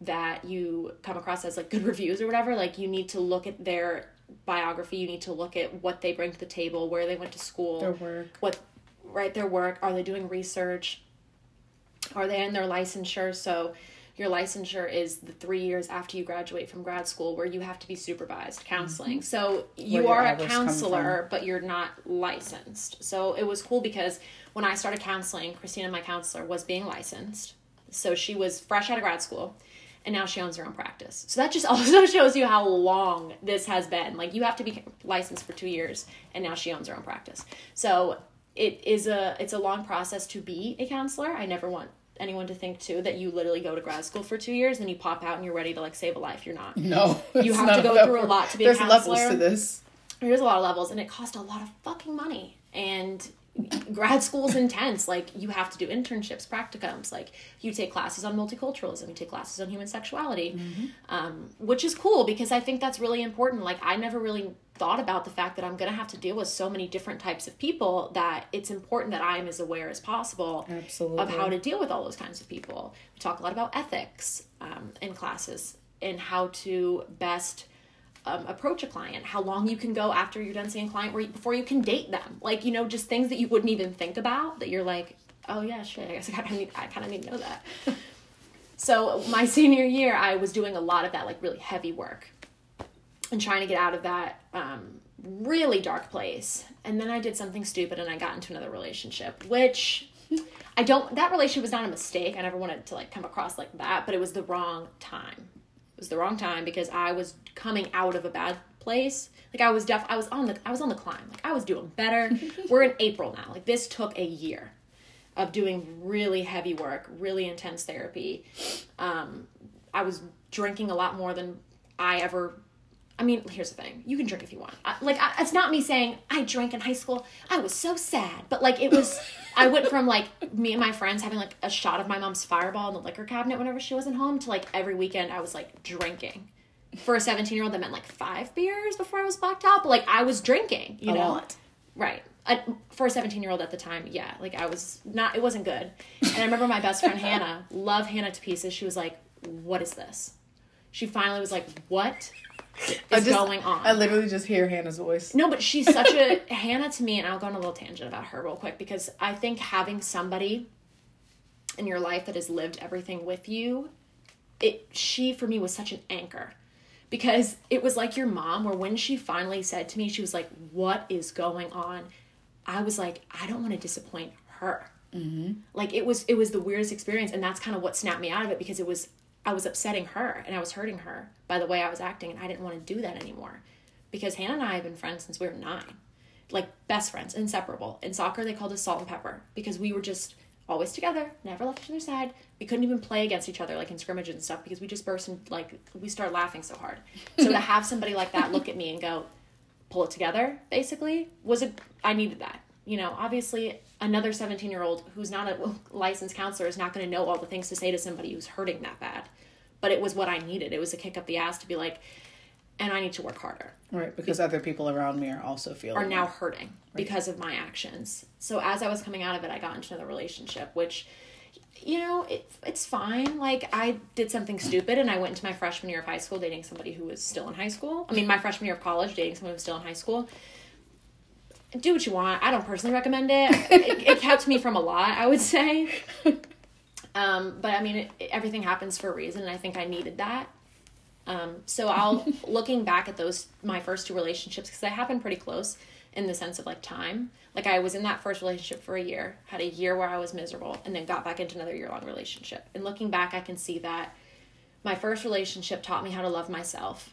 that you come across as like good reviews or whatever. Like you need to look at their biography. You need to look at what they bring to the table, where they went to school, their work, what right their work. Are they doing research? are they in their licensure? So your licensure is the three years after you graduate from grad school where you have to be supervised counseling. Mm-hmm. So you are a counselor, but you're not licensed. So it was cool because when I started counseling, Christina, my counselor, was being licensed. So she was fresh out of grad school and now she owns her own practice. So that just also shows you how long this has been. Like you have to be licensed for two years and now she owns her own practice. So it is a it's a long process to be a counselor. I never want anyone to think too that you literally go to grad school for two years and you pop out and you're ready to like save a life. You're not. No, you have to go through a lot to be There's a counselor. levels to this. There's a lot of levels, and it costs a lot of fucking money. And grad school is intense. Like you have to do internships, practicums. Like you take classes on multiculturalism, you take classes on human sexuality, mm-hmm. um, which is cool because I think that's really important. Like I never really thought about the fact that I'm going to have to deal with so many different types of people that it's important that I'm as aware as possible Absolutely. of how to deal with all those kinds of people. We talk a lot about ethics um, in classes and how to best um, approach a client, how long you can go after you're done seeing a client where you, before you can date them. Like, you know, just things that you wouldn't even think about that you're like, oh yeah, shit, I guess I kind of need, I kind of need to know that. so my senior year, I was doing a lot of that, like really heavy work and trying to get out of that um, really dark place. And then I did something stupid and I got into another relationship, which I don't, that relationship was not a mistake. I never wanted to like come across like that, but it was the wrong time. Was the wrong time because I was coming out of a bad place. Like I was def I was on the I was on the climb. Like I was doing better. We're in April now. Like this took a year of doing really heavy work, really intense therapy. Um, I was drinking a lot more than I ever I mean, here's the thing. You can drink if you want. I, like, I, it's not me saying I drank in high school. I was so sad. But, like, it was, I went from, like, me and my friends having, like, a shot of my mom's fireball in the liquor cabinet whenever she wasn't home to, like, every weekend I was, like, drinking. For a 17 year old, that meant, like, five beers before I was blacked out. But, like, I was drinking, you a know? Lot. Right. I, for a 17 year old at the time, yeah. Like, I was not, it wasn't good. And I remember my best friend, Hannah, love Hannah to pieces. She was like, what is this? She finally was like, what? is just, going on. I literally just hear Hannah's voice. No, but she's such a Hannah to me, and I'll go on a little tangent about her real quick because I think having somebody in your life that has lived everything with you, it she for me was such an anchor because it was like your mom where when she finally said to me she was like what is going on i was like i don't want to disappoint her mm-hmm. like it was it was the weirdest experience and that's kind of what snapped me out of it because it was I was upsetting her and I was hurting her by the way I was acting, and I didn't want to do that anymore. Because Hannah and I have been friends since we were nine, like best friends, inseparable. In soccer, they called us salt and pepper because we were just always together, never left each other's side. We couldn't even play against each other like in scrimmages and stuff because we just burst and like we start laughing so hard. So to have somebody like that look at me and go, pull it together basically was a i needed that you know obviously another 17 year old who's not a licensed counselor is not going to know all the things to say to somebody who's hurting that bad but it was what i needed it was a kick up the ass to be like and i need to work harder Right, because other people around me are also feeling are now that. hurting because of my actions. So as I was coming out of it, I got into another relationship, which, you know, it, it's fine. Like I did something stupid, and I went into my freshman year of high school dating somebody who was still in high school. I mean, my freshman year of college dating someone who was still in high school. Do what you want. I don't personally recommend it. it, it kept me from a lot, I would say. Um, but I mean, it, it- everything happens for a reason, and I think I needed that. Um, so I'll looking back at those my first two relationships because they happened pretty close in the sense of like time. Like I was in that first relationship for a year, had a year where I was miserable, and then got back into another year long relationship. And looking back, I can see that my first relationship taught me how to love myself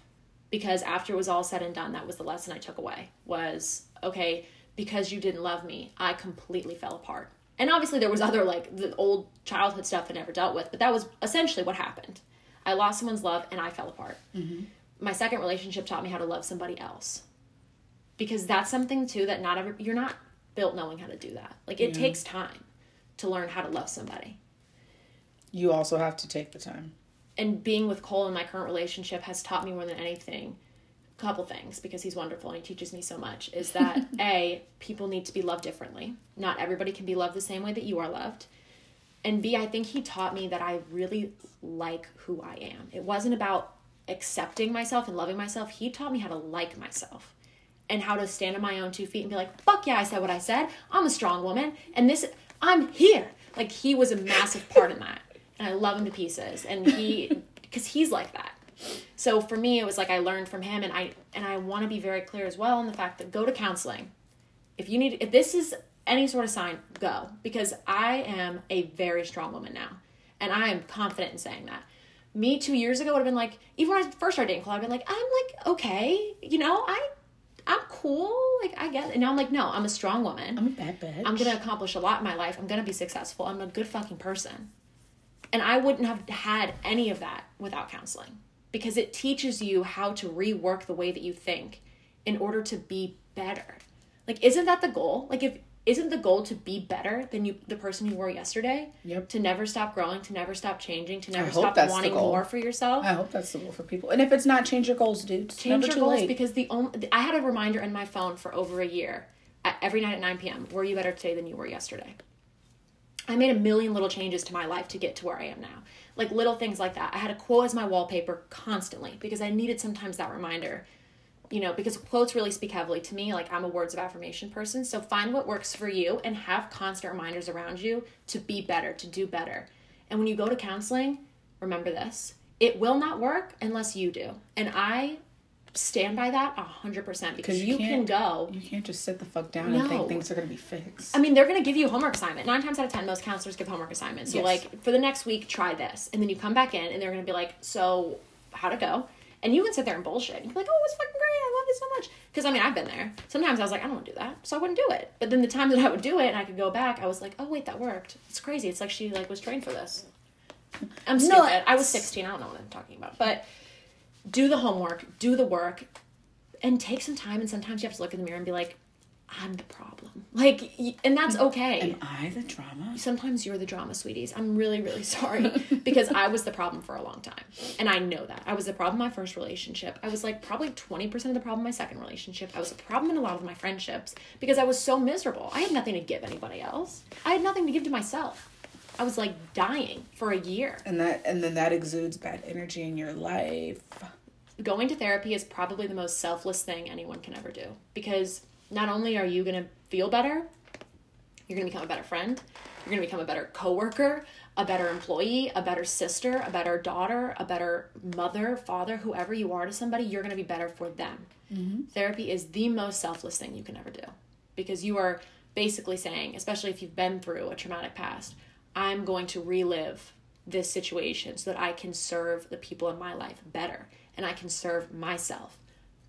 because after it was all said and done, that was the lesson I took away was okay because you didn't love me, I completely fell apart. And obviously there was other like the old childhood stuff I never dealt with, but that was essentially what happened. I lost someone's love and I fell apart. Mm-hmm. My second relationship taught me how to love somebody else. Because that's something too that not every you're not built knowing how to do that. Like it takes time to learn how to love somebody. You also have to take the time. And being with Cole in my current relationship has taught me more than anything couple things because he's wonderful and he teaches me so much is that a people need to be loved differently. Not everybody can be loved the same way that you are loved. And B, I think he taught me that I really like who I am. It wasn't about accepting myself and loving myself. He taught me how to like myself and how to stand on my own two feet and be like, fuck yeah, I said what I said. I'm a strong woman. And this, I'm here. Like, he was a massive part in that. And I love him to pieces. And he, because he's like that. So for me, it was like I learned from him. And I, and I want to be very clear as well in the fact that go to counseling. If you need, if this is any sort of sign, go. Because I am a very strong woman now. And I am confident in saying that me two years ago would have been like, even when I first started dating Cole, I'd been like, I'm like, okay, you know, I, I'm cool, like I get it. And now I'm like, no, I'm a strong woman. I'm a bad bitch. I'm gonna accomplish a lot in my life. I'm gonna be successful. I'm a good fucking person. And I wouldn't have had any of that without counseling because it teaches you how to rework the way that you think in order to be better. Like, isn't that the goal? Like, if isn't the goal to be better than you the person you were yesterday? Yep. To never stop growing, to never stop changing, to never stop wanting more for yourself. I hope that's the goal for people. And if it's not, change your goals, dude. It's change your goals late. because the only I had a reminder in my phone for over a year every night at 9 p.m. Were you better today than you were yesterday? I made a million little changes to my life to get to where I am now. Like little things like that. I had a quote as my wallpaper constantly because I needed sometimes that reminder. You know, because quotes really speak heavily to me. Like I'm a words of affirmation person. So find what works for you and have constant reminders around you to be better, to do better. And when you go to counseling, remember this. It will not work unless you do. And I stand by that 100% because you you, can go you can't just sit the fuck down and think things are gonna be fixed. I mean, they're going to give you a homework assignment. Nine times out of ten, most counselors give homework assignments. So, Yes. like, for the next week, try this. And then you come back in, and they're going to be like, So, how'd it go? And you can sit there and bullshit. And be like, Oh, it was fucking great. I love it so much. Because, I mean, I've been there. Sometimes I was like, I don't want to do that. So I wouldn't do it. But then the time that I would do it and I could go back, I was like, Oh, wait, that worked. It's crazy. It's like she, like, was trained for this. I'm stupid. Nuts. I was 16. I don't know what I'm talking about. But do the homework, do the work, and take some time. And sometimes you have to look in the mirror and be like, I'm the problem. Like, and that's okay. Am I the drama? Sometimes you're the drama, sweeties. I'm really, really sorry because I was the problem for a long time. And I know that. I was the problem in my first relationship. I was like probably 20% of the problem in my second relationship. I was a problem in a lot of my friendships because I was so miserable. I had nothing to give anybody else, I had nothing to give to myself. I was like dying for a year. And that and then that exudes bad energy in your life. Going to therapy is probably the most selfless thing anyone can ever do. Because not only are you going to feel better you're going to become a better friend you're going to become a better coworker a better employee a better sister a better daughter a better mother father whoever you are to somebody you're going to be better for them. Mm-hmm. Therapy is the most selfless thing you can ever do. Because you are basically saying especially if you've been through a traumatic past i'm going to relive this situation so that I can serve the people in my life better and I can serve myself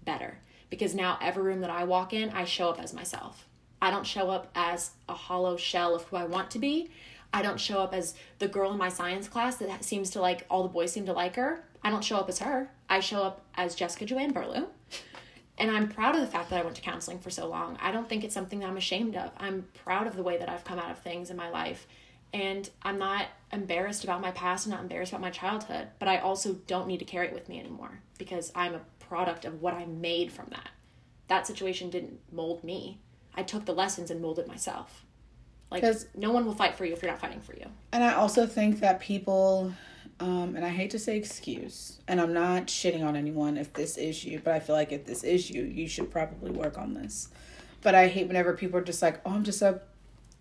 better. Because now every room that I walk in, I show up as myself. I don't show up as a hollow shell of who I want to be. I don't show up as the girl in my science class that seems to like all the boys seem to like her. I don't show up as her. I show up as Jessica Joanne Burlew. And I'm proud of the fact that I went to counseling for so long. I don't think it's something that I'm ashamed of. I'm proud of the way that I've come out of things in my life. And I'm not embarrassed about my past and not embarrassed about my childhood, but I also don't need to carry it with me anymore because I'm a product of what I made from that. That situation didn't mold me. I took the lessons and molded myself. Like no one will fight for you if you're not fighting for you. And I also think that people, um, and I hate to say excuse, and I'm not shitting on anyone if this is you, but I feel like if this is you, you should probably work on this. But I hate whenever people are just like, "Oh, I'm just a,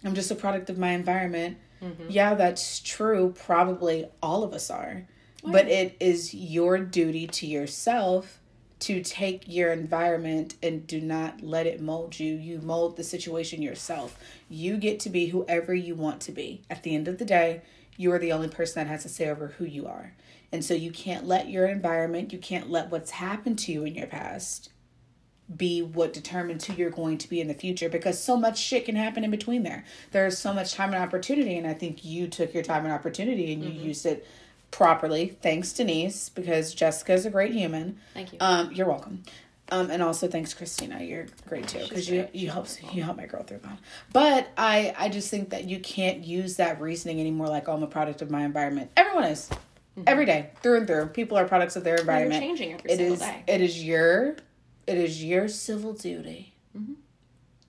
I'm just a product of my environment." Mm-hmm. Yeah, that's true. Probably all of us are, oh, but it is your duty to yourself to take your environment and do not let it mold you. You mold the situation yourself. You get to be whoever you want to be. At the end of the day, you are the only person that has to say over who you are. And so you can't let your environment, you can't let what's happened to you in your past be what determines who you're going to be in the future because so much shit can happen in between there. There's so much time and opportunity, and I think you took your time and opportunity and you used it properly. Thanks, Denise, because Jessica's a great human. Thank you. Um, you're welcome. Um, and also thanks, Christina. You're great too because you you help you help my girl through that. But I I just think that you can't use that reasoning anymore. Like oh, I'm a product of my environment. Everyone is. Every day, through and through, people are products of their Mm-hmm. you're environment. changing every It single is day. it is your it is your civil duty Mm-hmm.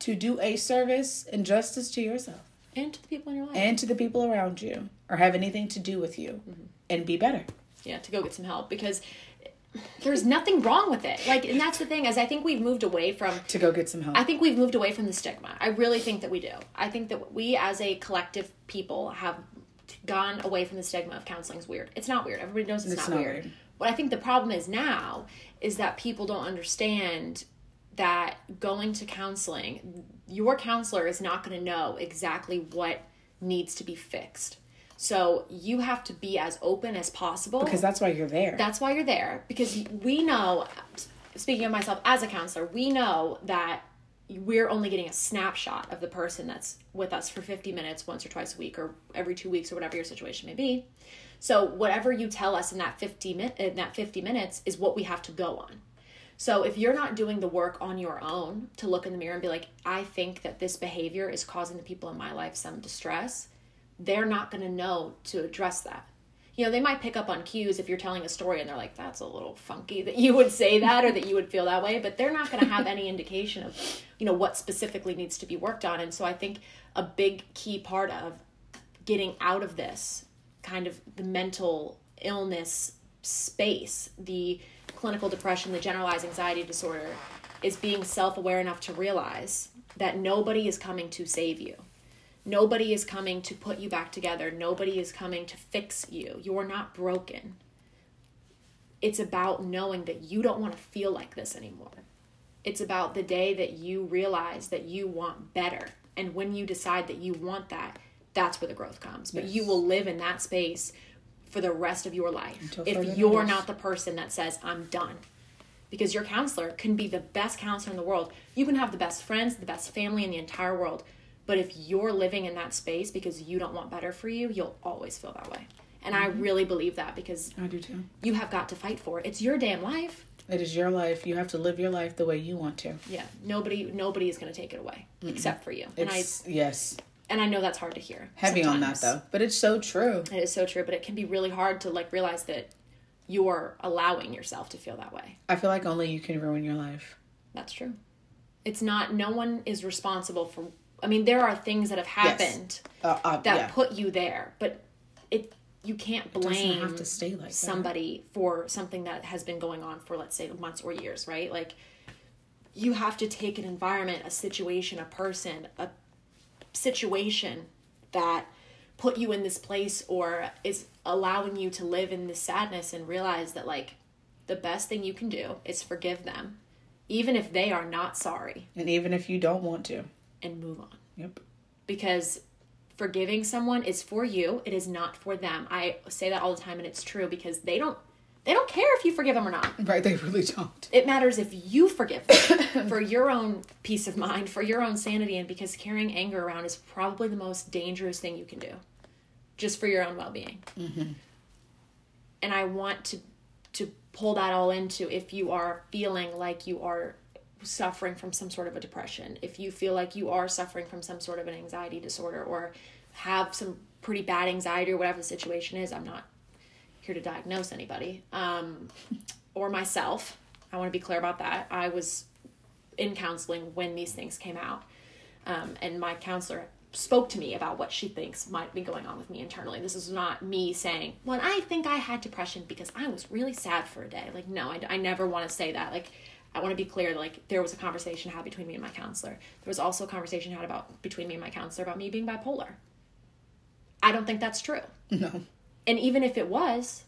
to do a service and justice to yourself and to the people in your life. and to the people around you or have anything to do with you Mm-hmm. and be better. yeah, to go get some help because there's nothing wrong with it. Like, and that's the thing is, I think we've moved away from. To go get some help. I think we've moved away from the stigma. I really think that we do. I think that we, as a collective people, have gone away from the stigma of counseling is weird. It's not weird. Everybody knows it's, It's not, not weird. weird. What I think the problem is now is that people don't understand that going to counseling, your counselor is not going to know exactly what needs to be fixed. So you have to be as open as possible because that's why you're there. that's why you're there because we know speaking of myself as a counselor we know that we're only getting a snapshot of the person that's with us for 50 minutes once or twice a week or every two weeks or whatever your situation may be so whatever you tell us in that 50 min- in that 50 minutes is what we have to go on so if you're not doing the work on your own to look in the mirror and be like i think that this behavior is causing the people in my life some distress they're not going to know to address that you know, they might pick up on cues if you're telling a story and they're like, that's a little funky that you would say that or that you would feel that way, but they're not going to have any indication of, you know, what specifically needs to be worked on. And so I think a big key part of getting out of this kind of the mental illness space, the clinical depression, the generalized anxiety disorder, is being self aware enough to realize that nobody is coming to save you. Nobody is coming to put you back together. Nobody is coming to fix you. You're not broken. It's about knowing that you don't want to feel like this anymore. It's about the day that you realize that you want better. And when you decide that you want that, that's where the growth comes. But you will live in that space for the rest of your life Until if you're notice. not the person that says, I'm done because your counselor can be the best counselor in the world. You can have the best friends, the best family in the entire world. But if you're living in that space because you don't want better for you, you'll always feel that way. And I mm-hmm. really believe that because I do too. you have got to fight for it. It's your damn life. It is your life. You have to live your life the way you want to. Yeah. Nobody nobody is going to take it away except for you. And I yes, and I know that's hard to hear. heavy on that though, but it's so true. It is so true, but it can be really hard to like realize that you're allowing yourself to feel that way. I feel like only you can ruin your life. That's true. It's not. No one is responsible for. I mean, there are things that have happened Uh, uh, that yeah, put you there, but it you can't blame have to stay like that. somebody for something that has been going on for let's say months or years, right? Like you have to take an environment, a situation, a person, a situation that put you in this place or is allowing you to live in this sadness and realize that like the best thing you can do is forgive them even if they are not sorry. And even if you don't want to, and move on. Yep. because forgiving someone is for you it is not for them. I say that all the time and it's true because they don't they don't care if you forgive them or not. Right, they really don't. it matters if you forgive them for your own peace of mind for your own sanity and because carrying anger around is probably the most dangerous thing you can do just for your own well-being. Mm-hmm. And i want to to pull that all into if you are feeling like you are suffering from some sort of a depression, if you feel like you are suffering from some sort of an anxiety disorder or have some pretty bad anxiety or whatever the situation is, I'm not here to diagnose anybody um, or myself. I want to be clear about that. I was in counseling when these things came out, um, and my counselor spoke to me about what she thinks might be going on with me internally. This is not me saying, well, I think I had depression because I was really sad for a day. Like, no, I, I never want to say that. Like, I want to be clear, like, there was a conversation had between me and my counselor. There was also a conversation had about between me and my counselor about me being bipolar. I don't think that's true. No. And even if it was,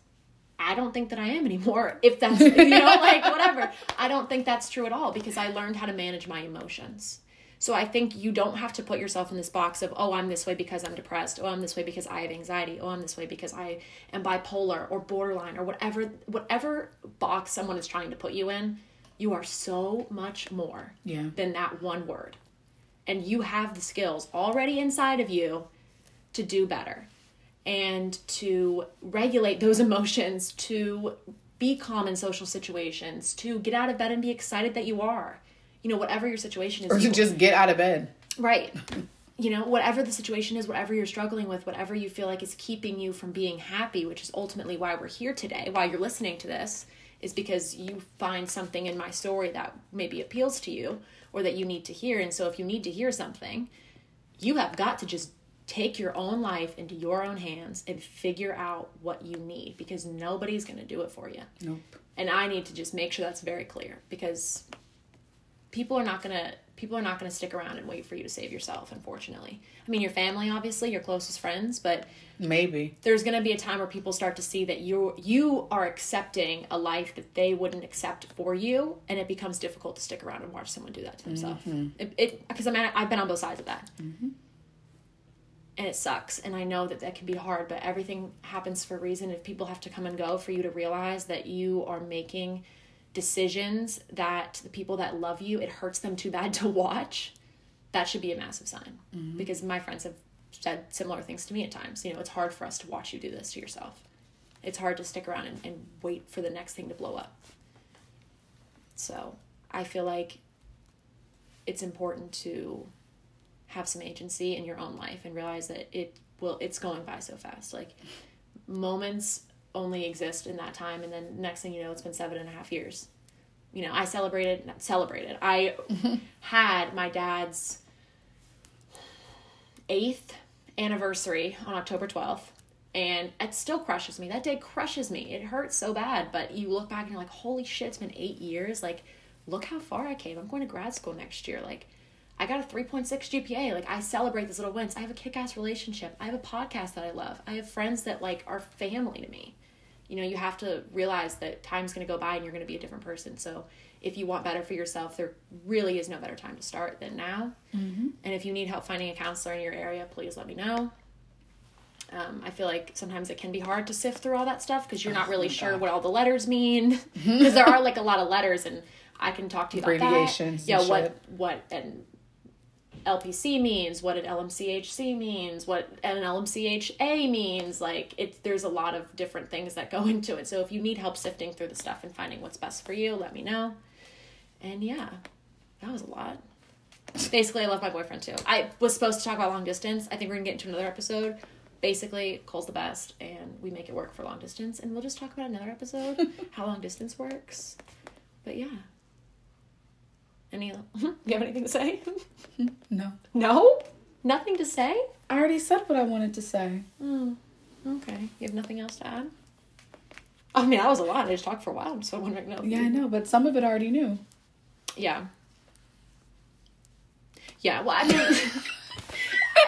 I don't think that I am anymore. If that's, you know, like whatever. I don't think that's true at all because I learned how to manage my emotions. So I think you don't have to put yourself in this box of, oh, I'm this way because I'm depressed. Oh, I'm this way because I have anxiety. Oh, I'm this way because I am bipolar or borderline or whatever whatever box someone is trying to put you in. You are so much more Yeah. than that one word. And you have the skills already inside of you to do better and to regulate those emotions, to be calm in social situations, to get out of bed and be excited that you are. You know, whatever your situation is. Or to you- just get out of bed. Right. You know, whatever the situation is, whatever you're struggling with, whatever you feel like is keeping you from being happy, which is ultimately why we're here today, why you're listening to this, is because you find something in my story that maybe appeals to you or that you need to hear. And so if you need to hear something, you have got to just take your own life into your own hands and figure out what you need because nobody's going to do it for you. Nope. And I need to just make sure that's very clear because people are not going to people are not going to stick around and wait for you to save yourself unfortunately. I mean your family obviously, your closest friends, but Maybe. there's going to be a time where people start to see that you you are accepting a life that they wouldn't accept for you and it becomes difficult to stick around and watch someone do that to themselves mm-hmm. it, it because i mean i've been on both sides of that mm-hmm. And it sucks and i know that that can be hard but everything happens for a reason. If people have to come and go for you to realize that you are making decisions that the people that love you it hurts them too bad to watch that should be a massive sign. Mm-hmm. Because my friends have said similar things to me at times. You know it's hard for us to watch you do this to yourself. It's hard to stick around and, and wait for the next thing to blow up. So i feel like it's important to have some agency in your own life and realize that it will it's going by so fast. Like moments only exist in that time and then next thing you know it's been seven and a half years. You know i celebrated not celebrated. I had my dad's eighth anniversary on october 12th and it still crushes me. That day crushes me. It hurts so bad but you look back and you're like holy shit it's been eight years. Like look how far i came. I'm going to grad school next year. Like I got a 3.6 GPA. Like I celebrate these little wins. I have a kick-ass relationship. I have a podcast that I love. I have friends that like are family to me. You know, you have to realize that time's going to go by and you're going to be a different person. So, if you want better for yourself, there really is no better time to start than now. Mm-hmm. And if you need help finding a counselor in your area, please let me know. Um, I feel like sometimes it can be hard to sift through all that stuff because you're not really sure what all the letters mean. Because there are like a lot of letters, and I can talk to you about Abbreviations that. Yeah, what shit. what and LPC means, what an LMCHC means, what an LMCHA means. Like it, there's a lot of different things that go into it. So if you need help sifting through the stuff and finding what's best for you, let me know. And yeah, that was a lot. Basically, I love my boyfriend too. I was supposed to talk about long distance. I think we're gonna get into another episode. Basically, Cole's the best, and we make it work for long distance. And we'll just talk about another episode how long distance works. But yeah. Any? you have anything to say? No. No? Nothing to say? I already said what I wanted to say. Oh, okay. You have nothing else to add? I mean, that was a lot. I just talked for a while, I'm so wondering. No. Yeah, I know, but some of it I already knew. Yeah. Yeah. Well, I mean,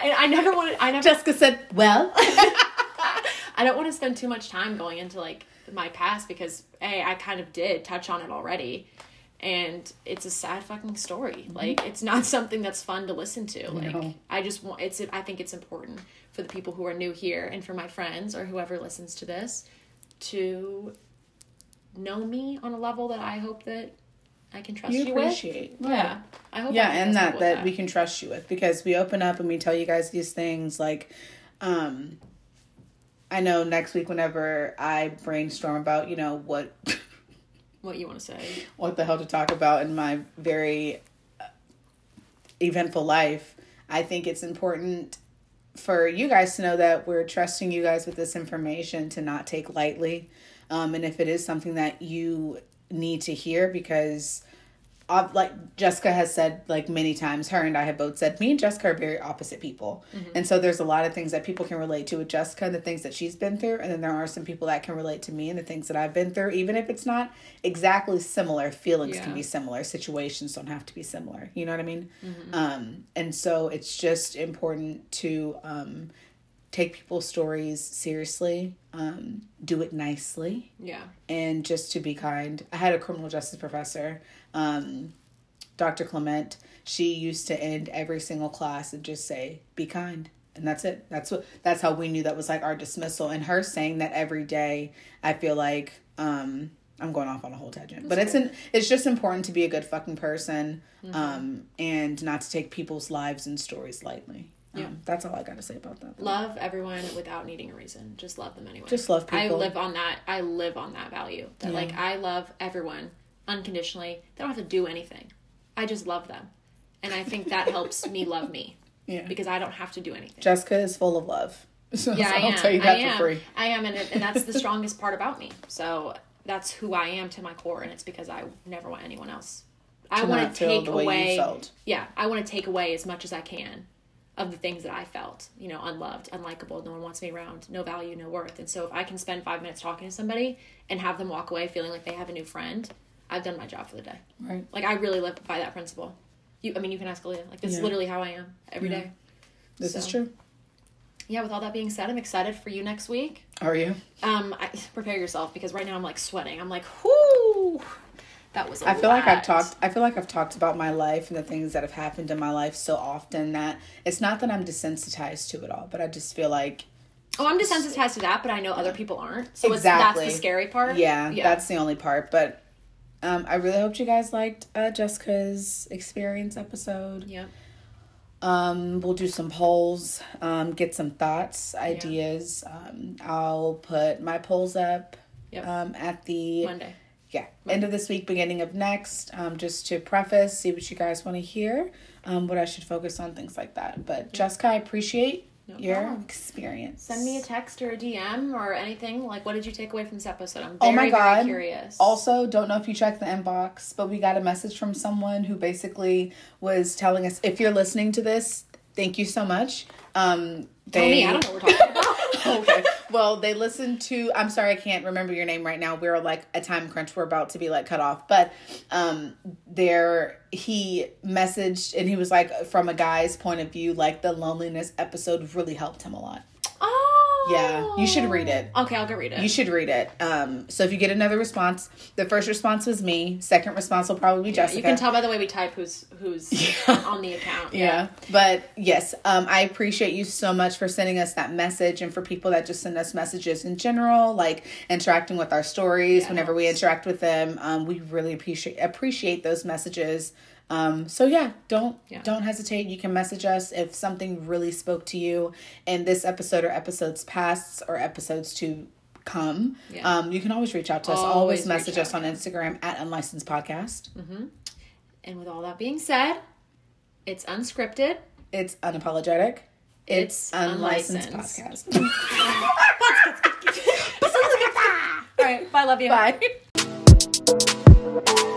I, I never wanted. I never. Jessica said, "Well, I don't want to spend too much time going into like my past because a I kind of did touch on it already, and it's a sad fucking story. Like it's not something that's fun to listen to. Like No. I just want it's. I think it's important for the people who are new here and for my friends or whoever listens to this to know me on a level that I hope that I can trust you, you appreciate." with. Right. Yeah, I hope. yeah I and trust that that we can trust you with because we open up and we tell you guys these things like um i know next week whenever i brainstorm about you know what what you want to say. what the hell to talk about in my very uh, eventful life. I think it's important for you guys to know that we're trusting you guys with this information to not take lightly. Um, and if it is something that you need to hear, because like Jessica has said like many times, her and I have both said, me and Jessica are very opposite people. And so there's a lot of things that people can relate to with Jessica and the things that she's been through. And then there are some people that can relate to me and the things that I've been through, even if it's not exactly similar. Feelings can be similar, situations don't have to be similar. You know what I mean? Um, and so it's just important to um, take people's stories seriously, um, do it nicely Yeah. and just to be kind. I had a criminal justice professor, um, Dr. Clement. She used to end every single class and just say, "Be kind," and that's it. That's what. That's how we knew that was like our dismissal. And her saying that every day, I feel like um, I'm going off on a whole tangent, but it's an. It's just important to be a good fucking person, um, and not to take people's lives and stories lightly. Um, Yeah. that's all I got to say about that. Love everyone without needing a reason. Just love them anyway. Just love people. I live on that. I live on that value. That like I love everyone unconditionally. They don't have to do anything. I just love them, and I think that helps me love me Yeah, because I don't have to do anything. Jessica is full of love. So yeah, I I'll am. tell you that I am. for free. I am, and, it, and that's the strongest part about me. So that's who I am to my core, and it's because I never want anyone else. I want to take the way you away. Yeah, I want to take away as much as I can of the things that I felt. You know, unloved, unlikable. No one wants me around. No value, no worth. And so if I can spend five minutes talking to somebody and have them walk away feeling like they have a new friend, I've done my job for the day. Right. Like I really live by that principle. You, I mean, you can ask Aaliyah. Like this is literally how I am every Yeah. day. This is true. Yeah. With all that being said, I'm excited for you next week. Are you? Um, I, prepare yourself because right now I'm like sweating. I'm like, whoo, that was. I I feel like I've talked. I feel like I've talked about my life and the things that have happened in my life so often that it's not that I'm desensitized to it all, but I just feel like Oh, I'm desensitized to that, but I know other people aren't. So Exactly. it's, that's the scary part. yeah, yeah. that's the only part. But um, I really hoped you guys liked uh, Jessica's experience episode. yeah. Um, we'll do some polls, um, get some thoughts, ideas. Um, I'll put my polls up Yep. um, at the Monday. Yeah end of this week beginning of next um, just to preface see what you guys want to hear um, what i should focus on things like that but jessica i appreciate No your problem. experience Send me a text or a DM or anything. Like, what did you take away from this episode? I'm very, Oh my God. very curious. also don't know if you checked the inbox but we got a message from someone who basically was telling us if you're listening to this thank you so much um Tell they me, I don't know what we're talking about. okay. Well, they listened to. I'm sorry, I can't remember your name right now. We're like a time crunch. We're about to be like cut off, but um, there he messaged and he was like, from a guy's point of view, like the loneliness episode really helped him a lot. oh. Yeah, you should read it. Okay, I'll go read it. You should read it. Um, so if you get another response, the first response was me. Second response will probably be Jessica. You can tell by the way we type who's who's on the account. Yeah. But yes, um, I appreciate you so much for sending us that message and for people that just send us messages in general, like interacting with our stories Yeah, whenever we interact with them. Um, we really appreciate appreciate those messages. Um, so yeah, don't Yeah. don't hesitate. You can message us if something really spoke to you in this episode or episodes past or episodes to come. Yeah. Um, you can always reach out to us. Always Always, message us on Instagram at unlicensed podcast. And with all that being said, it's unscripted. It's unapologetic. It's, It's unlicensed, unlicensed. podcast. All right, bye. Love you. Bye.